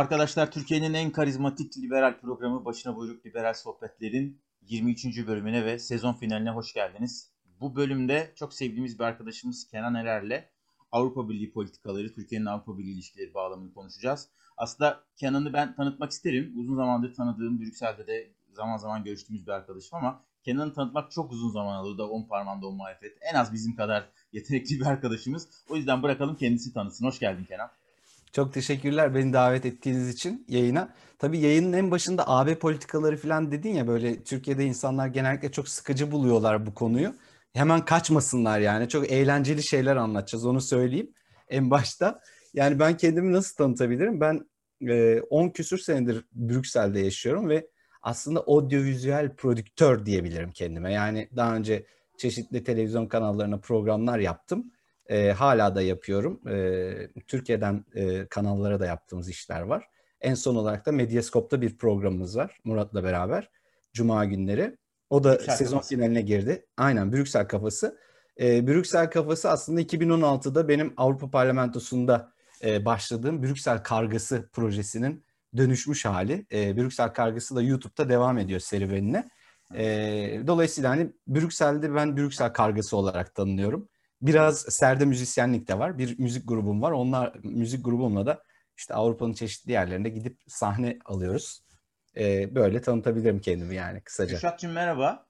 Arkadaşlar Türkiye'nin en karizmatik liberal programı Başına Buyruk Liberal Sohbetler'in 23. bölümüne ve sezon finaline hoş geldiniz. Bu bölümde çok sevdiğimiz bir arkadaşımız Kenan Erer'le Avrupa Birliği politikaları, Türkiye'nin Avrupa Birliği ilişkileri bağlamını konuşacağız. Aslında Kenan'ı ben tanıtmak isterim. Uzun zamandır tanıdığım, Brüksel'de de zaman zaman görüştüğümüz bir arkadaşım ama Kenan'ı tanıtmak çok uzun zaman aldı da 10 parmağında 10 marifet. En az bizim kadar yetenekli bir arkadaşımız. O yüzden bırakalım kendisi tanısın. Hoş geldin Kenan. Çok teşekkürler beni davet ettiğiniz için yayına. Tabii yayının en başında AB politikaları falan dedin ya böyle Türkiye'de insanlar genellikle çok sıkıcı buluyorlar bu konuyu. Hemen kaçmasınlar yani. Çok eğlenceli şeyler anlatacağız onu söyleyeyim en başta. Yani ben kendimi nasıl tanıtabilirim? Ben 10 e, küsür senedir Brüksel'de yaşıyorum ve aslında audiovizüel prodüktör diyebilirim kendime. Yani daha önce çeşitli televizyon kanallarına programlar yaptım. E, hala da yapıyorum. E, Türkiye'den e, kanallara da yaptığımız işler var. En son olarak da Medyascope'da bir programımız var Murat'la beraber. Cuma günleri. O da Brüksel sezon kafası. finaline girdi. Aynen Brüksel kafası. E, Brüksel kafası aslında 2016'da benim Avrupa Parlamentosu'nda e, başladığım Brüksel Kargası projesinin dönüşmüş hali. E, Brüksel Kargası da YouTube'da devam ediyor serüvenine. E, dolayısıyla hani Brüksel'de ben Brüksel Kargası olarak tanınıyorum. Biraz serde müzisyenlik de var. Bir müzik grubum var. Onlar müzik grubumla da işte Avrupa'nın çeşitli yerlerinde gidip sahne alıyoruz. Ee, böyle tanıtabilirim kendimi yani kısaca. Kürşat'cığım merhaba.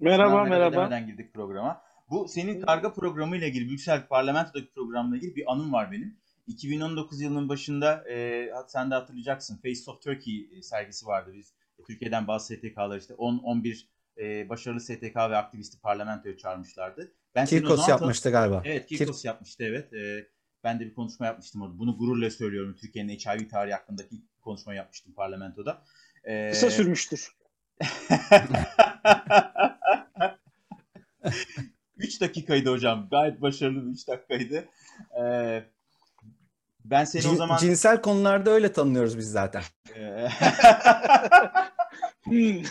Merhaba merhaba. Demeden girdik programa. Bu senin karga programı ile ilgili, Brüksel Parlamento'daki programla ilgili bir anım var benim. 2019 yılının başında e, sen de hatırlayacaksın Face of Turkey e, sergisi vardı biz. Türkiye'den bazı STK'lar işte 10-11 e, başarılı STK ve aktivisti parlamentoya çağırmışlardı. Ben Kirkos yapmıştı galiba. Evet Kirkos Kir... yapmıştı evet. E, ben de bir konuşma yapmıştım orada. Bunu gururla söylüyorum. Türkiye'nin HIV tarihi hakkındaki ilk konuşma yapmıştım parlamentoda. E, Kısa sürmüştür. 3 dakikaydı hocam. Gayet başarılı bir 3 dakikaydı. Ee, ben seni Cin, o zaman... Cinsel konularda öyle tanıyoruz biz zaten.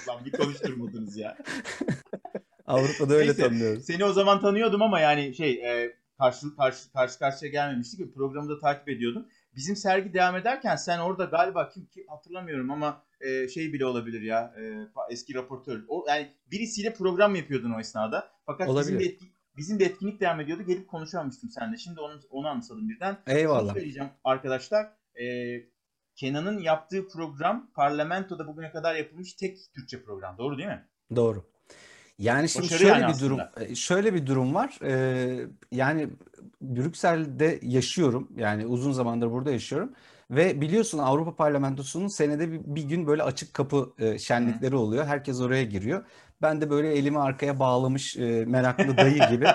Lan bir konuşturmadınız ya. Avrupa'da öyle Neyse, tanıyoruz. Seni o zaman tanıyordum ama yani şey e, karşı, karşı, karşı karşıya gelmemiştik ve programı da takip ediyordum. Bizim sergi devam ederken sen orada galiba kim, kim hatırlamıyorum ama e, şey bile olabilir ya e, eski raportör. O, yani birisiyle program yapıyordun o esnada. Fakat olabilir. bizim bir, etki, bizim bir etkinlik devam ediyordu. Gelip konuşamamıştım seninle. Şimdi onu, onu anımsadım birden. Eyvallah. Şunu söyleyeceğim arkadaşlar. E, Kenan'ın yaptığı program parlamentoda bugüne kadar yapılmış tek Türkçe program. Doğru değil mi? Doğru. Yani şimdi Başarı şöyle yani bir durum e, şöyle bir durum var. Ee, yani Brüksel'de yaşıyorum. Yani uzun zamandır burada yaşıyorum. Ve biliyorsun Avrupa Parlamentosu'nun senede bir, bir gün böyle açık kapı e, şenlikleri oluyor. Herkes oraya giriyor. Ben de böyle elimi arkaya bağlamış e, meraklı dayı gibi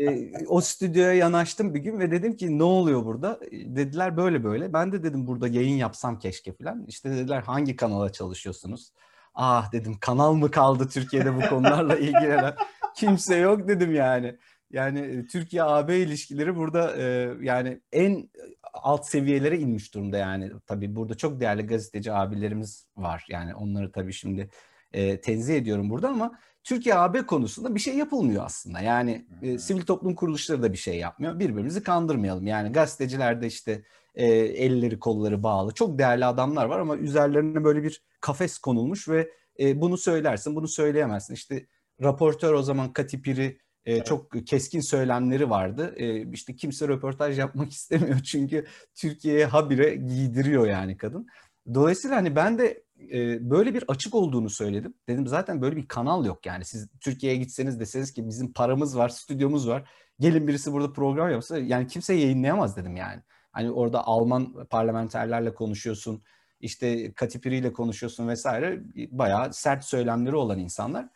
e, o stüdyoya yanaştım bir gün ve dedim ki ne oluyor burada? Dediler böyle böyle. Ben de dedim burada yayın yapsam keşke falan. İşte dediler hangi kanala çalışıyorsunuz? Ah dedim kanal mı kaldı Türkiye'de bu konularla ilgilenen? Kimse yok dedim yani. Yani e, Türkiye-AB ilişkileri burada e, yani en alt seviyelere inmiş durumda yani. Tabii burada çok değerli gazeteci abilerimiz var. Yani onları tabii şimdi e, tenzih ediyorum burada ama Türkiye-AB konusunda bir şey yapılmıyor aslında. Yani e, sivil toplum kuruluşları da bir şey yapmıyor. Birbirimizi kandırmayalım. Yani gazetecilerde işte e, elleri kolları bağlı. Çok değerli adamlar var ama üzerlerine böyle bir kafes konulmuş ve e, bunu söylersin, bunu söyleyemezsin. İşte raportör o zaman Katipiri e, evet. çok keskin söylemleri vardı. E, işte kimse röportaj yapmak istemiyor çünkü Türkiye'ye habire giydiriyor yani kadın. Dolayısıyla hani ben de e, böyle bir açık olduğunu söyledim. Dedim zaten böyle bir kanal yok yani. Siz Türkiye'ye gitseniz deseniz ki bizim paramız var, stüdyomuz var. Gelin birisi burada program yapsa yani kimse yayınlayamaz dedim yani. Hani orada Alman parlamenterlerle konuşuyorsun, işte Katipiri ile konuşuyorsun vesaire. Bayağı sert söylemleri olan insanlar.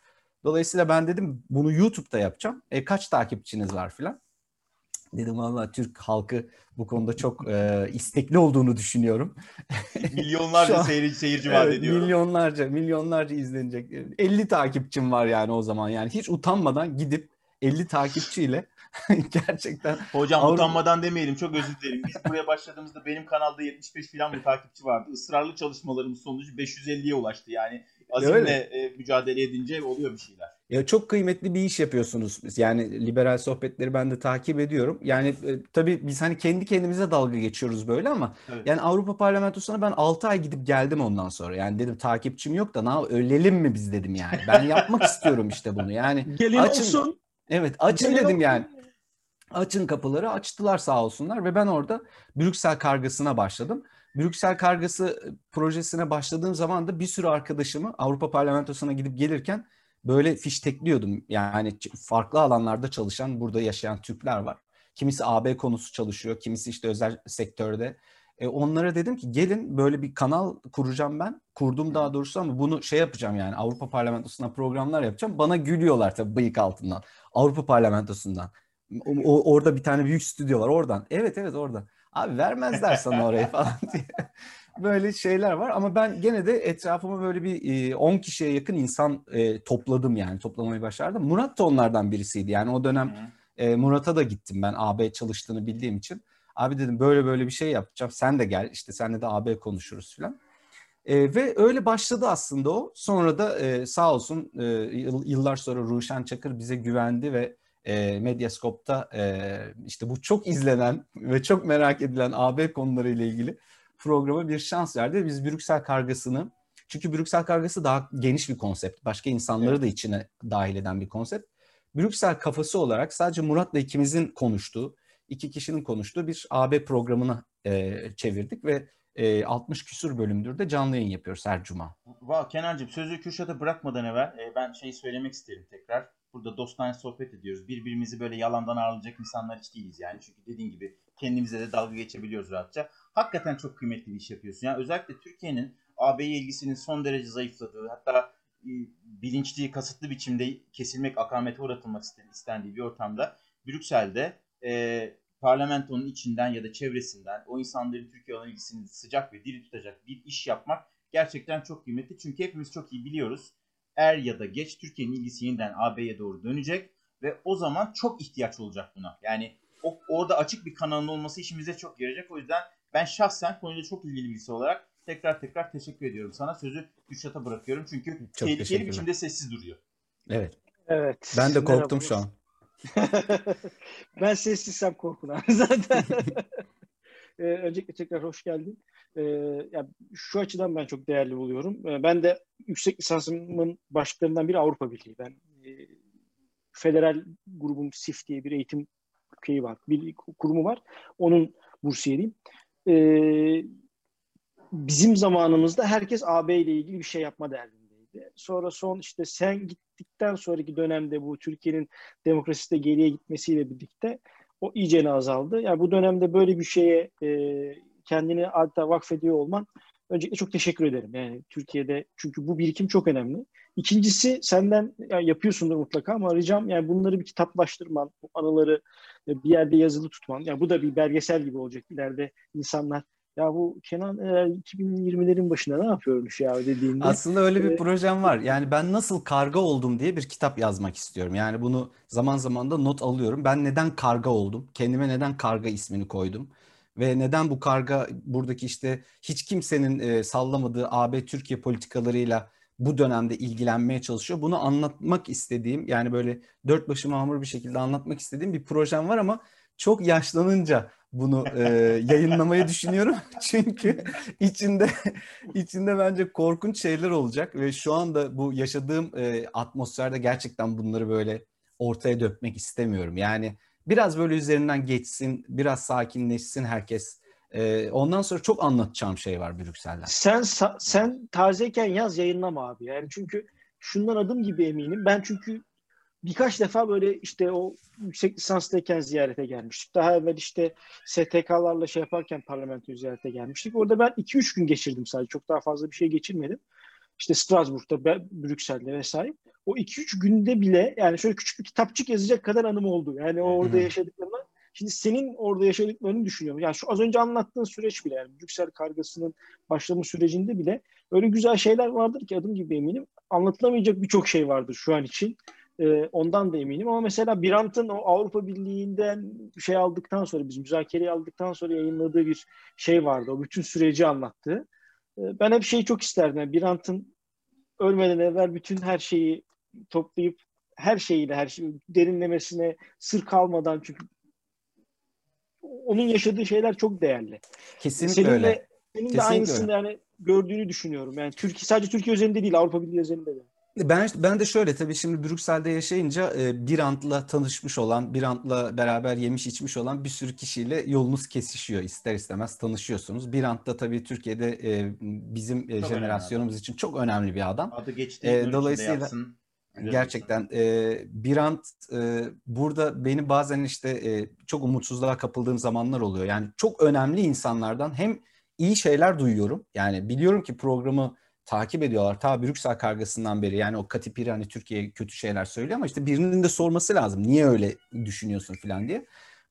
Dolayısıyla ben dedim bunu YouTube'da yapacağım. E kaç takipçiniz var filan. Dedim valla Türk halkı bu konuda çok e, istekli olduğunu düşünüyorum. milyonlarca an, seyirci, seyirci var evet, ediyorum. Milyonlarca, milyonlarca izlenecek. 50 takipçim var yani o zaman. Yani hiç utanmadan gidip 50 takipçiyle gerçekten. Hocam Avrupa... utanmadan demeyelim çok özür dilerim. Biz buraya başladığımızda benim kanalda 75 falan bir takipçi vardı. Israrlı çalışmalarımız sonucu 550'ye ulaştı yani. Azimle e, mücadele edince oluyor bir şeyler. Ya çok kıymetli bir iş yapıyorsunuz. Yani liberal sohbetleri ben de takip ediyorum. Yani e, tabii biz hani kendi kendimize dalga geçiyoruz böyle ama evet. yani Avrupa Parlamentosu'na ben 6 ay gidip geldim ondan sonra. Yani dedim takipçim yok da ne ölelim mi biz dedim yani. Ben yapmak istiyorum işte bunu. Yani Gelin açın, olsun. Evet açın Gelin dedim olsun. yani. Açın kapıları açtılar sağ olsunlar ve ben orada Brüksel kargasına başladım. Brüksel kargası projesine başladığım zaman da bir sürü arkadaşımı Avrupa Parlamentosu'na gidip gelirken böyle fiştekliyordum. Yani farklı alanlarda çalışan, burada yaşayan Türkler var. Kimisi AB konusu çalışıyor, kimisi işte özel sektörde. E, onlara dedim ki gelin böyle bir kanal kuracağım ben. Kurdum daha doğrusu ama bunu şey yapacağım yani Avrupa Parlamentosu'na programlar yapacağım. Bana gülüyorlar tabii bıyık altından. Avrupa Parlamentosu'ndan. O, orada bir tane büyük stüdyo var oradan. Evet evet orada. Abi vermezler sana orayı falan diye böyle şeyler var ama ben gene de etrafıma böyle bir 10 kişiye yakın insan e, topladım yani toplamayı başardım. Murat da onlardan birisiydi yani o dönem e, Murat'a da gittim ben AB çalıştığını bildiğim için. Abi dedim böyle böyle bir şey yapacağım sen de gel işte senle de AB konuşuruz falan. E, ve öyle başladı aslında o. Sonra da e, sağ olsun e, yıllar sonra Ruşen Çakır bize güvendi ve e, Medyascope'da e, işte bu çok izlenen ve çok merak edilen AB konularıyla ilgili programa bir şans verdi. Biz Brüksel kargasını çünkü Brüksel kargası daha geniş bir konsept. Başka insanları evet. da içine dahil eden bir konsept. Brüksel kafası olarak sadece Murat'la ikimizin konuştuğu, iki kişinin konuştuğu bir AB programını e, çevirdik ve e, 60 küsur bölümdür de canlı yayın yapıyoruz her cuma. Vay Kenancığım sözü Kürşat'a bırakmadan evvel e, ben şeyi söylemek isterim tekrar. Burada dostane sohbet ediyoruz. Birbirimizi böyle yalandan ağırlayacak insanlar hiç değiliz yani. Çünkü dediğin gibi kendimize de dalga geçebiliyoruz rahatça. Hakikaten çok kıymetli bir iş yapıyorsun. Yani özellikle Türkiye'nin AB'ye ilgisinin son derece zayıfladığı hatta e, bilinçli, kasıtlı biçimde kesilmek, akamete uğratılmak istendiği bir ortamda Brüksel'de e, parlamentonun içinden ya da çevresinden o insanların Türkiye olan ilgisini sıcak ve diri tutacak bir iş yapmak gerçekten çok kıymetli. Çünkü hepimiz çok iyi biliyoruz. Er ya da geç Türkiye'nin ilgisi yeniden AB'ye doğru dönecek ve o zaman çok ihtiyaç olacak buna. Yani o, orada açık bir kanalın olması işimize çok yarayacak. O yüzden ben şahsen konuyla çok ilgili birisi olarak tekrar tekrar teşekkür ediyorum sana. Sözü Kürşat'a bırakıyorum çünkü çok tehlikeli biçimde sessiz duruyor. Evet. Evet. Ben de korktum şu an. ben sessizsem korkun abi zaten. ee, öncelikle tekrar hoş geldin. Ee, ya şu açıdan ben çok değerli buluyorum. Ee, ben de yüksek lisansımın başlıklarından biri Avrupa Birliği. Ben e, federal grubum SIF diye bir eğitim şeyi var, bir kurumu var. Onun bursiyeriyim. Ee, bizim zamanımızda herkes AB ile ilgili bir şey yapma derdindeydi. Sonra son işte sen gittikten sonraki dönemde bu Türkiye'nin demokraside geriye gitmesiyle birlikte o iyice azaldı. Yani bu dönemde böyle bir şeye e, kendini adeta vakfediyor olman öncelikle çok teşekkür ederim. Yani Türkiye'de çünkü bu birikim çok önemli. İkincisi senden yani yapıyorsundur mutlaka ama ricam yani bunları bir kitaplaştırman, bu anıları bir yerde yazılı tutman. Yani bu da bir belgesel gibi olacak ileride insanlar ya bu Kenan e, 2020'lerin başında ne yapıyormuş ya dediğinde. Aslında öyle bir e, projem var. Yani ben nasıl karga oldum diye bir kitap yazmak istiyorum. Yani bunu zaman zaman da not alıyorum. Ben neden karga oldum? Kendime neden karga ismini koydum? Ve neden bu karga buradaki işte hiç kimsenin e, sallamadığı AB Türkiye politikalarıyla bu dönemde ilgilenmeye çalışıyor. Bunu anlatmak istediğim yani böyle dört başı mamur bir şekilde anlatmak istediğim bir projem var ama çok yaşlanınca bunu e, yayınlamayı düşünüyorum. Çünkü içinde içinde bence korkunç şeyler olacak ve şu anda bu yaşadığım e, atmosferde gerçekten bunları böyle ortaya dökmek istemiyorum. Yani biraz böyle üzerinden geçsin, biraz sakinleşsin herkes. E, ondan sonra çok anlatacağım şey var Brüksel'den. Sen sen tazeyken yaz yayınlama abi. Yani çünkü şundan adım gibi eminim. Ben çünkü birkaç defa böyle işte o yüksek lisanstayken ziyarete gelmiştik. Daha evvel işte STK'larla şey yaparken parlamento ziyarete gelmiştik. Orada ben 2-3 gün geçirdim sadece. Çok daha fazla bir şey geçirmedim. İşte Strasbourg'da, Brüksel'de vesaire. O 2-3 günde bile yani şöyle küçük bir kitapçık yazacak kadar anım oldu. Yani o orada yaşadıklarımı Şimdi senin orada yaşadıklarını düşünüyorum. Yani şu az önce anlattığın süreç bile yani Brüksel kargasının başlama sürecinde bile öyle güzel şeyler vardır ki adım gibi eminim. Anlatılamayacak birçok şey vardır şu an için. E, ondan da eminim ama mesela Birant'ın o Avrupa Birliği'nden şey aldıktan sonra biz müzakereyi aldıktan sonra yayınladığı bir şey vardı. O bütün süreci anlattı. E, ben hep şeyi çok isterdim. Yani Birant'ın ölmeden evvel bütün her şeyi toplayıp her şeyiyle her şey derinlemesine sır kalmadan çünkü onun yaşadığı şeyler çok değerli. Kesinlikle Seninle, öyle. Senin Kesinlikle de aynısını öyle. yani gördüğünü düşünüyorum. Yani Türkiye sadece Türkiye özelinde değil Avrupa Birliği özelinde de. Ben ben de şöyle tabii şimdi Brüksel'de yaşayınca e, bir antla tanışmış olan, bir antla beraber yemiş içmiş olan bir sürü kişiyle yolunuz kesişiyor ister istemez tanışıyorsunuz. Bir antta tabii Türkiye'de e, bizim e, jenerasyonumuz için çok önemli bir adam. Adı geçti. E, dolayısıyla yapsın. Gerçekten e, Birant e, burada beni bazen işte e, çok umutsuzluğa kapıldığım zamanlar oluyor. Yani çok önemli insanlardan hem iyi şeyler duyuyorum. Yani biliyorum ki programı takip ediyorlar. Ta Brüksel kargasından beri yani o Katipiri hani Türkiye'ye kötü şeyler söylüyor ama işte birinin de sorması lazım. Niye öyle düşünüyorsun falan diye.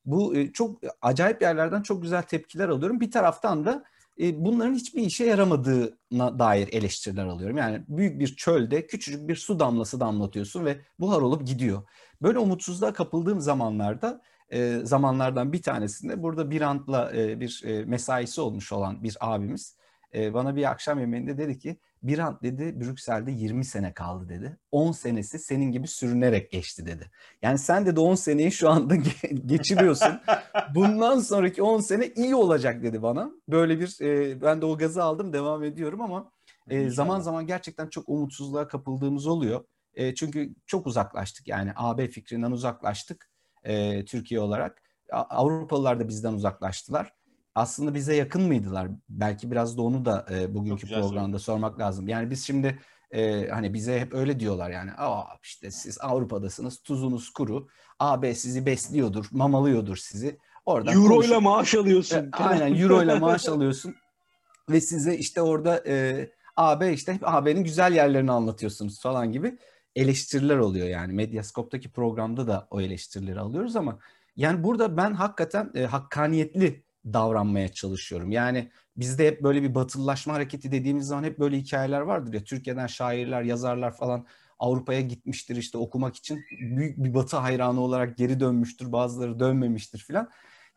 Bu e, çok acayip yerlerden çok güzel tepkiler alıyorum. Bir taraftan da e, bunların hiçbir işe yaramadığına dair eleştiriler alıyorum. Yani büyük bir çölde küçücük bir su damlası damlatıyorsun ve buhar olup gidiyor. Böyle umutsuzluğa kapıldığım zamanlarda e, zamanlardan bir tanesinde burada bir antla e, bir mesaisi olmuş olan bir abimiz e, bana bir akşam yemeğinde dedi ki bir an dedi Brüksel'de 20 sene kaldı dedi. 10 senesi senin gibi sürünerek geçti dedi. Yani sen de 10 seneyi şu anda geçiriyorsun. Bundan sonraki 10 sene iyi olacak dedi bana. Böyle bir e, ben de o gazı aldım devam ediyorum ama e, zaman zaman gerçekten çok umutsuzluğa kapıldığımız oluyor. E, çünkü çok uzaklaştık yani AB fikrinden uzaklaştık e, Türkiye olarak. Avrupalılar da bizden uzaklaştılar aslında bize yakın mıydılar? Belki biraz da onu da e, bugünkü programda söyleyeyim. sormak lazım. Yani biz şimdi e, hani bize hep öyle diyorlar yani. Aa işte siz Avrupa'dasınız, tuzunuz kuru. AB sizi besliyordur, mamalıyordur sizi. Oradan Euro konuş- ile maaş alıyorsun. E, aynen Euro ile maaş alıyorsun. Ve size işte orada e, AB işte hep AB'nin güzel yerlerini anlatıyorsunuz falan gibi eleştiriler oluyor yani. Medyaskop'taki programda da o eleştirileri alıyoruz ama yani burada ben hakikaten e, hakkaniyetli davranmaya çalışıyorum. Yani bizde hep böyle bir batılılaşma hareketi dediğimiz zaman hep böyle hikayeler vardır ya. Türkiye'den şairler, yazarlar falan Avrupa'ya gitmiştir işte okumak için büyük bir batı hayranı olarak geri dönmüştür. Bazıları dönmemiştir filan.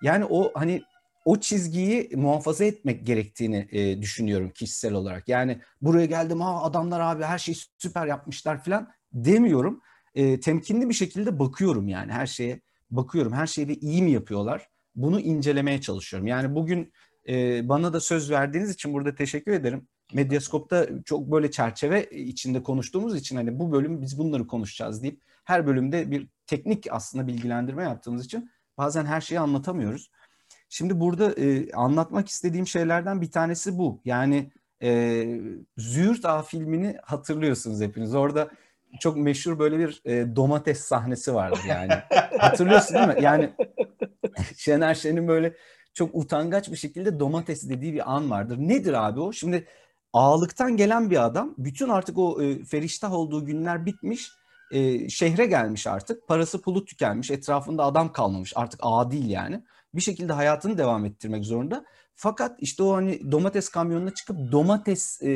Yani o hani o çizgiyi muhafaza etmek gerektiğini e, düşünüyorum kişisel olarak. Yani buraya geldim ha adamlar abi her şeyi süper yapmışlar filan demiyorum. E, temkinli bir şekilde bakıyorum yani her şeye bakıyorum. Her şeyi iyi mi yapıyorlar? Bunu incelemeye çalışıyorum. Yani bugün e, bana da söz verdiğiniz için burada teşekkür ederim. Medyaskop'ta çok böyle çerçeve içinde konuştuğumuz için hani bu bölüm biz bunları konuşacağız deyip her bölümde bir teknik aslında bilgilendirme yaptığımız için bazen her şeyi anlatamıyoruz. Şimdi burada e, anlatmak istediğim şeylerden bir tanesi bu. Yani e, Züğürt Ağa filmini hatırlıyorsunuz hepiniz. Orada çok meşhur böyle bir e, domates sahnesi vardır yani. Hatırlıyorsun değil mi? Yani Şener Şen'in böyle çok utangaç bir şekilde domates dediği bir an vardır. Nedir abi o? Şimdi ağalıktan gelen bir adam bütün artık o e, feriştah olduğu günler bitmiş. E, şehre gelmiş artık. Parası pulu tükenmiş. Etrafında adam kalmamış. Artık ağa değil yani. Bir şekilde hayatını devam ettirmek zorunda. Fakat işte o hani domates kamyonuna çıkıp domates e,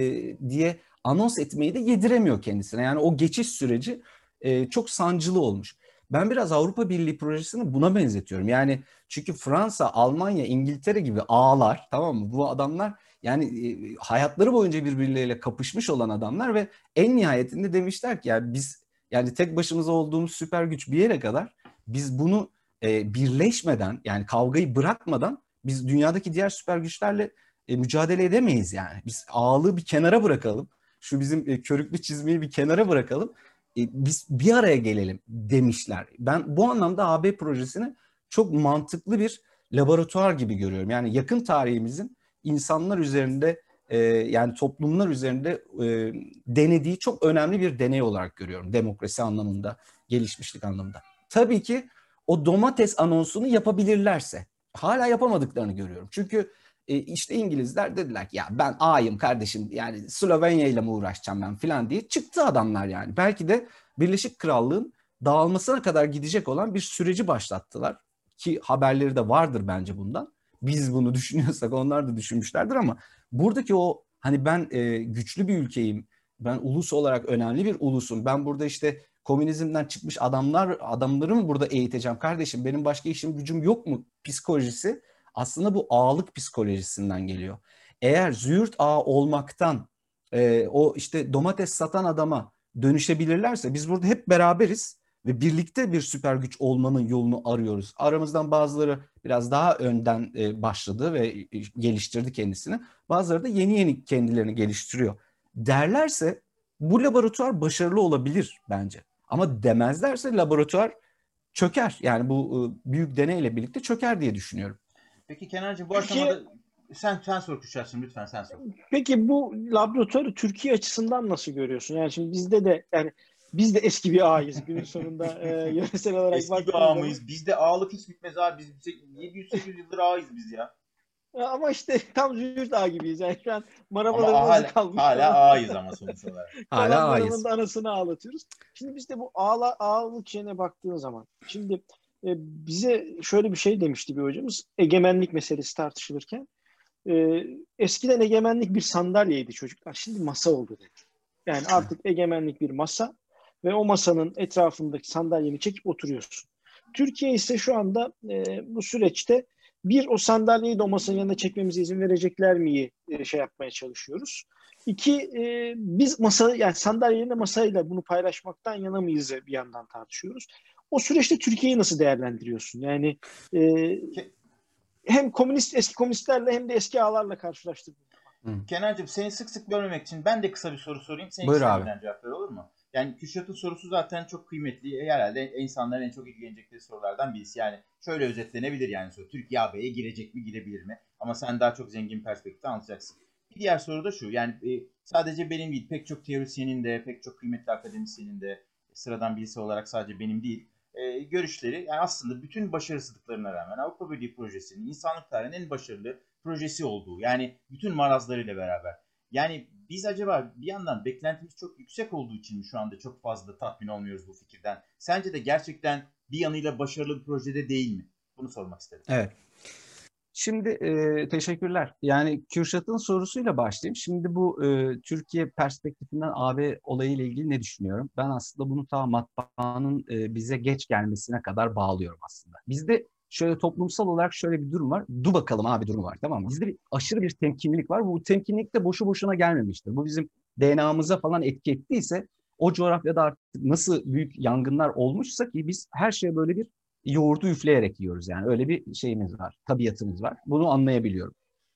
diye anons etmeyi de yediremiyor kendisine. Yani o geçiş süreci e, çok sancılı olmuş. Ben biraz Avrupa Birliği projesini buna benzetiyorum. Yani çünkü Fransa, Almanya, İngiltere gibi ağlar tamam mı? Bu adamlar yani e, hayatları boyunca birbirleriyle kapışmış olan adamlar ve en nihayetinde demişler ki yani biz yani tek başımıza olduğumuz süper güç bir yere kadar biz bunu e, birleşmeden yani kavgayı bırakmadan biz dünyadaki diğer süper güçlerle e, mücadele edemeyiz yani. Biz ağlığı bir kenara bırakalım. Şu bizim e, körüklü çizmeyi bir kenara bırakalım biz bir araya gelelim demişler. Ben bu anlamda AB projesini çok mantıklı bir laboratuvar gibi görüyorum. Yani yakın tarihimizin insanlar üzerinde e, yani toplumlar üzerinde e, denediği çok önemli bir deney olarak görüyorum. Demokrasi anlamında, gelişmişlik anlamında. Tabii ki o domates anonsunu yapabilirlerse hala yapamadıklarını görüyorum. Çünkü e, işte İngilizler dediler ki ya ben A'yım kardeşim yani Slovenya ile mi uğraşacağım ben falan diye çıktı adamlar yani. Belki de Birleşik Krallığın dağılmasına kadar gidecek olan bir süreci başlattılar. Ki haberleri de vardır bence bundan. Biz bunu düşünüyorsak onlar da düşünmüşlerdir ama buradaki o hani ben e, güçlü bir ülkeyim, ben ulus olarak önemli bir ulusum. Ben burada işte komünizmden çıkmış adamlar adamları mı burada eğiteceğim kardeşim benim başka işim gücüm yok mu psikolojisi aslında bu ağlık psikolojisinden geliyor. Eğer züğürt ağa olmaktan e, o işte domates satan adama dönüşebilirlerse biz burada hep beraberiz. ve birlikte bir süper güç olmanın yolunu arıyoruz. Aramızdan bazıları biraz daha önden e, başladı ve e, geliştirdi kendisini. Bazıları da yeni yeni kendilerini geliştiriyor. Derlerse bu laboratuvar başarılı olabilir bence. Ama demezlerse laboratuvar çöker. Yani bu e, büyük deneyle birlikte çöker diye düşünüyorum. Peki Kenan'cığım bu Peki, aşamada sen sen sor Kuşat'cığım lütfen sen sor. Peki bu laboratuvarı Türkiye açısından nasıl görüyorsun? Yani şimdi bizde de yani biz de eski bir ağayız günün sonunda e, yöresel olarak. Eski bir ağ mıyız? Bizde ağlık hiç bitmez abi. Biz 700-800 yıldır ağayız biz ya. Ama işte tam Züğürt Ağa gibiyiz. Yani şu an marabalarımız hala, kalmış. Hala ağayız ama sonuç olarak. hala ağayız. anasını ağlatıyoruz. Şimdi biz de bu ağla, ağalık şeyine baktığın zaman. Şimdi e, bize şöyle bir şey demişti bir hocamız. Egemenlik meselesi tartışılırken. E, eskiden egemenlik bir sandalyeydi çocuklar. Şimdi masa oldu dedi. Yani artık egemenlik bir masa ve o masanın etrafındaki sandalyeni çekip oturuyorsun. Türkiye ise şu anda e, bu süreçte bir o sandalyeyi de o masanın yanına çekmemize izin verecekler miyi e, şey yapmaya çalışıyoruz. İki e, biz masa yani sandalyeyle masayla bunu paylaşmaktan yana mıyız bir yandan tartışıyoruz. O süreçte Türkiye'yi nasıl değerlendiriyorsun? Yani e, hem komünist eski komünistlerle hem de eski ağlarla karşılaştırdın. Kenarcığım seni sık sık bölmemek için ben de kısa bir soru sorayım. Senin Buyur abi. cevap ver olur mu? Yani Kürşat'ın sorusu zaten çok kıymetli. Herhalde insanların en çok ilgilenecekleri sorulardan birisi. Yani şöyle özetlenebilir yani soru. Türkiye AB'ye girecek mi, girebilir mi? Ama sen daha çok zengin perspektif anlatacaksın. Bir diğer soru da şu. Yani e, sadece benim değil, pek çok teorisyenin de, pek çok kıymetli akademisyenin de sıradan birisi olarak sadece benim değil e, görüşleri yani aslında bütün başarısızlıklarına rağmen Avrupa Birliği projesinin insanlık tarihinin en başarılı projesi olduğu yani bütün marazlarıyla beraber. Yani biz acaba bir yandan beklentimiz çok yüksek olduğu için mi şu anda çok fazla tatmin olmuyoruz bu fikirden? Sence de gerçekten bir yanıyla başarılı bir projede değil mi? Bunu sormak istedim. Evet. Şimdi e, teşekkürler. Yani Kürşat'ın sorusuyla başlayayım. Şimdi bu e, Türkiye perspektifinden AB olayıyla ilgili ne düşünüyorum? Ben aslında bunu ta matbaanın e, bize geç gelmesine kadar bağlıyorum aslında. Bizde şöyle toplumsal olarak şöyle bir durum var. Du bakalım abi durum var tamam mı? Bizde bir aşırı bir temkinlilik var. Bu temkinlilik de boşu boşuna gelmemiştir. Bu bizim DNA'mıza falan etki ettiyse o coğrafyada artık nasıl büyük yangınlar olmuşsa ki biz her şeye böyle bir yoğurdu üfleyerek yiyoruz yani. Öyle bir şeyimiz var, tabiatımız var. Bunu anlayabiliyorum.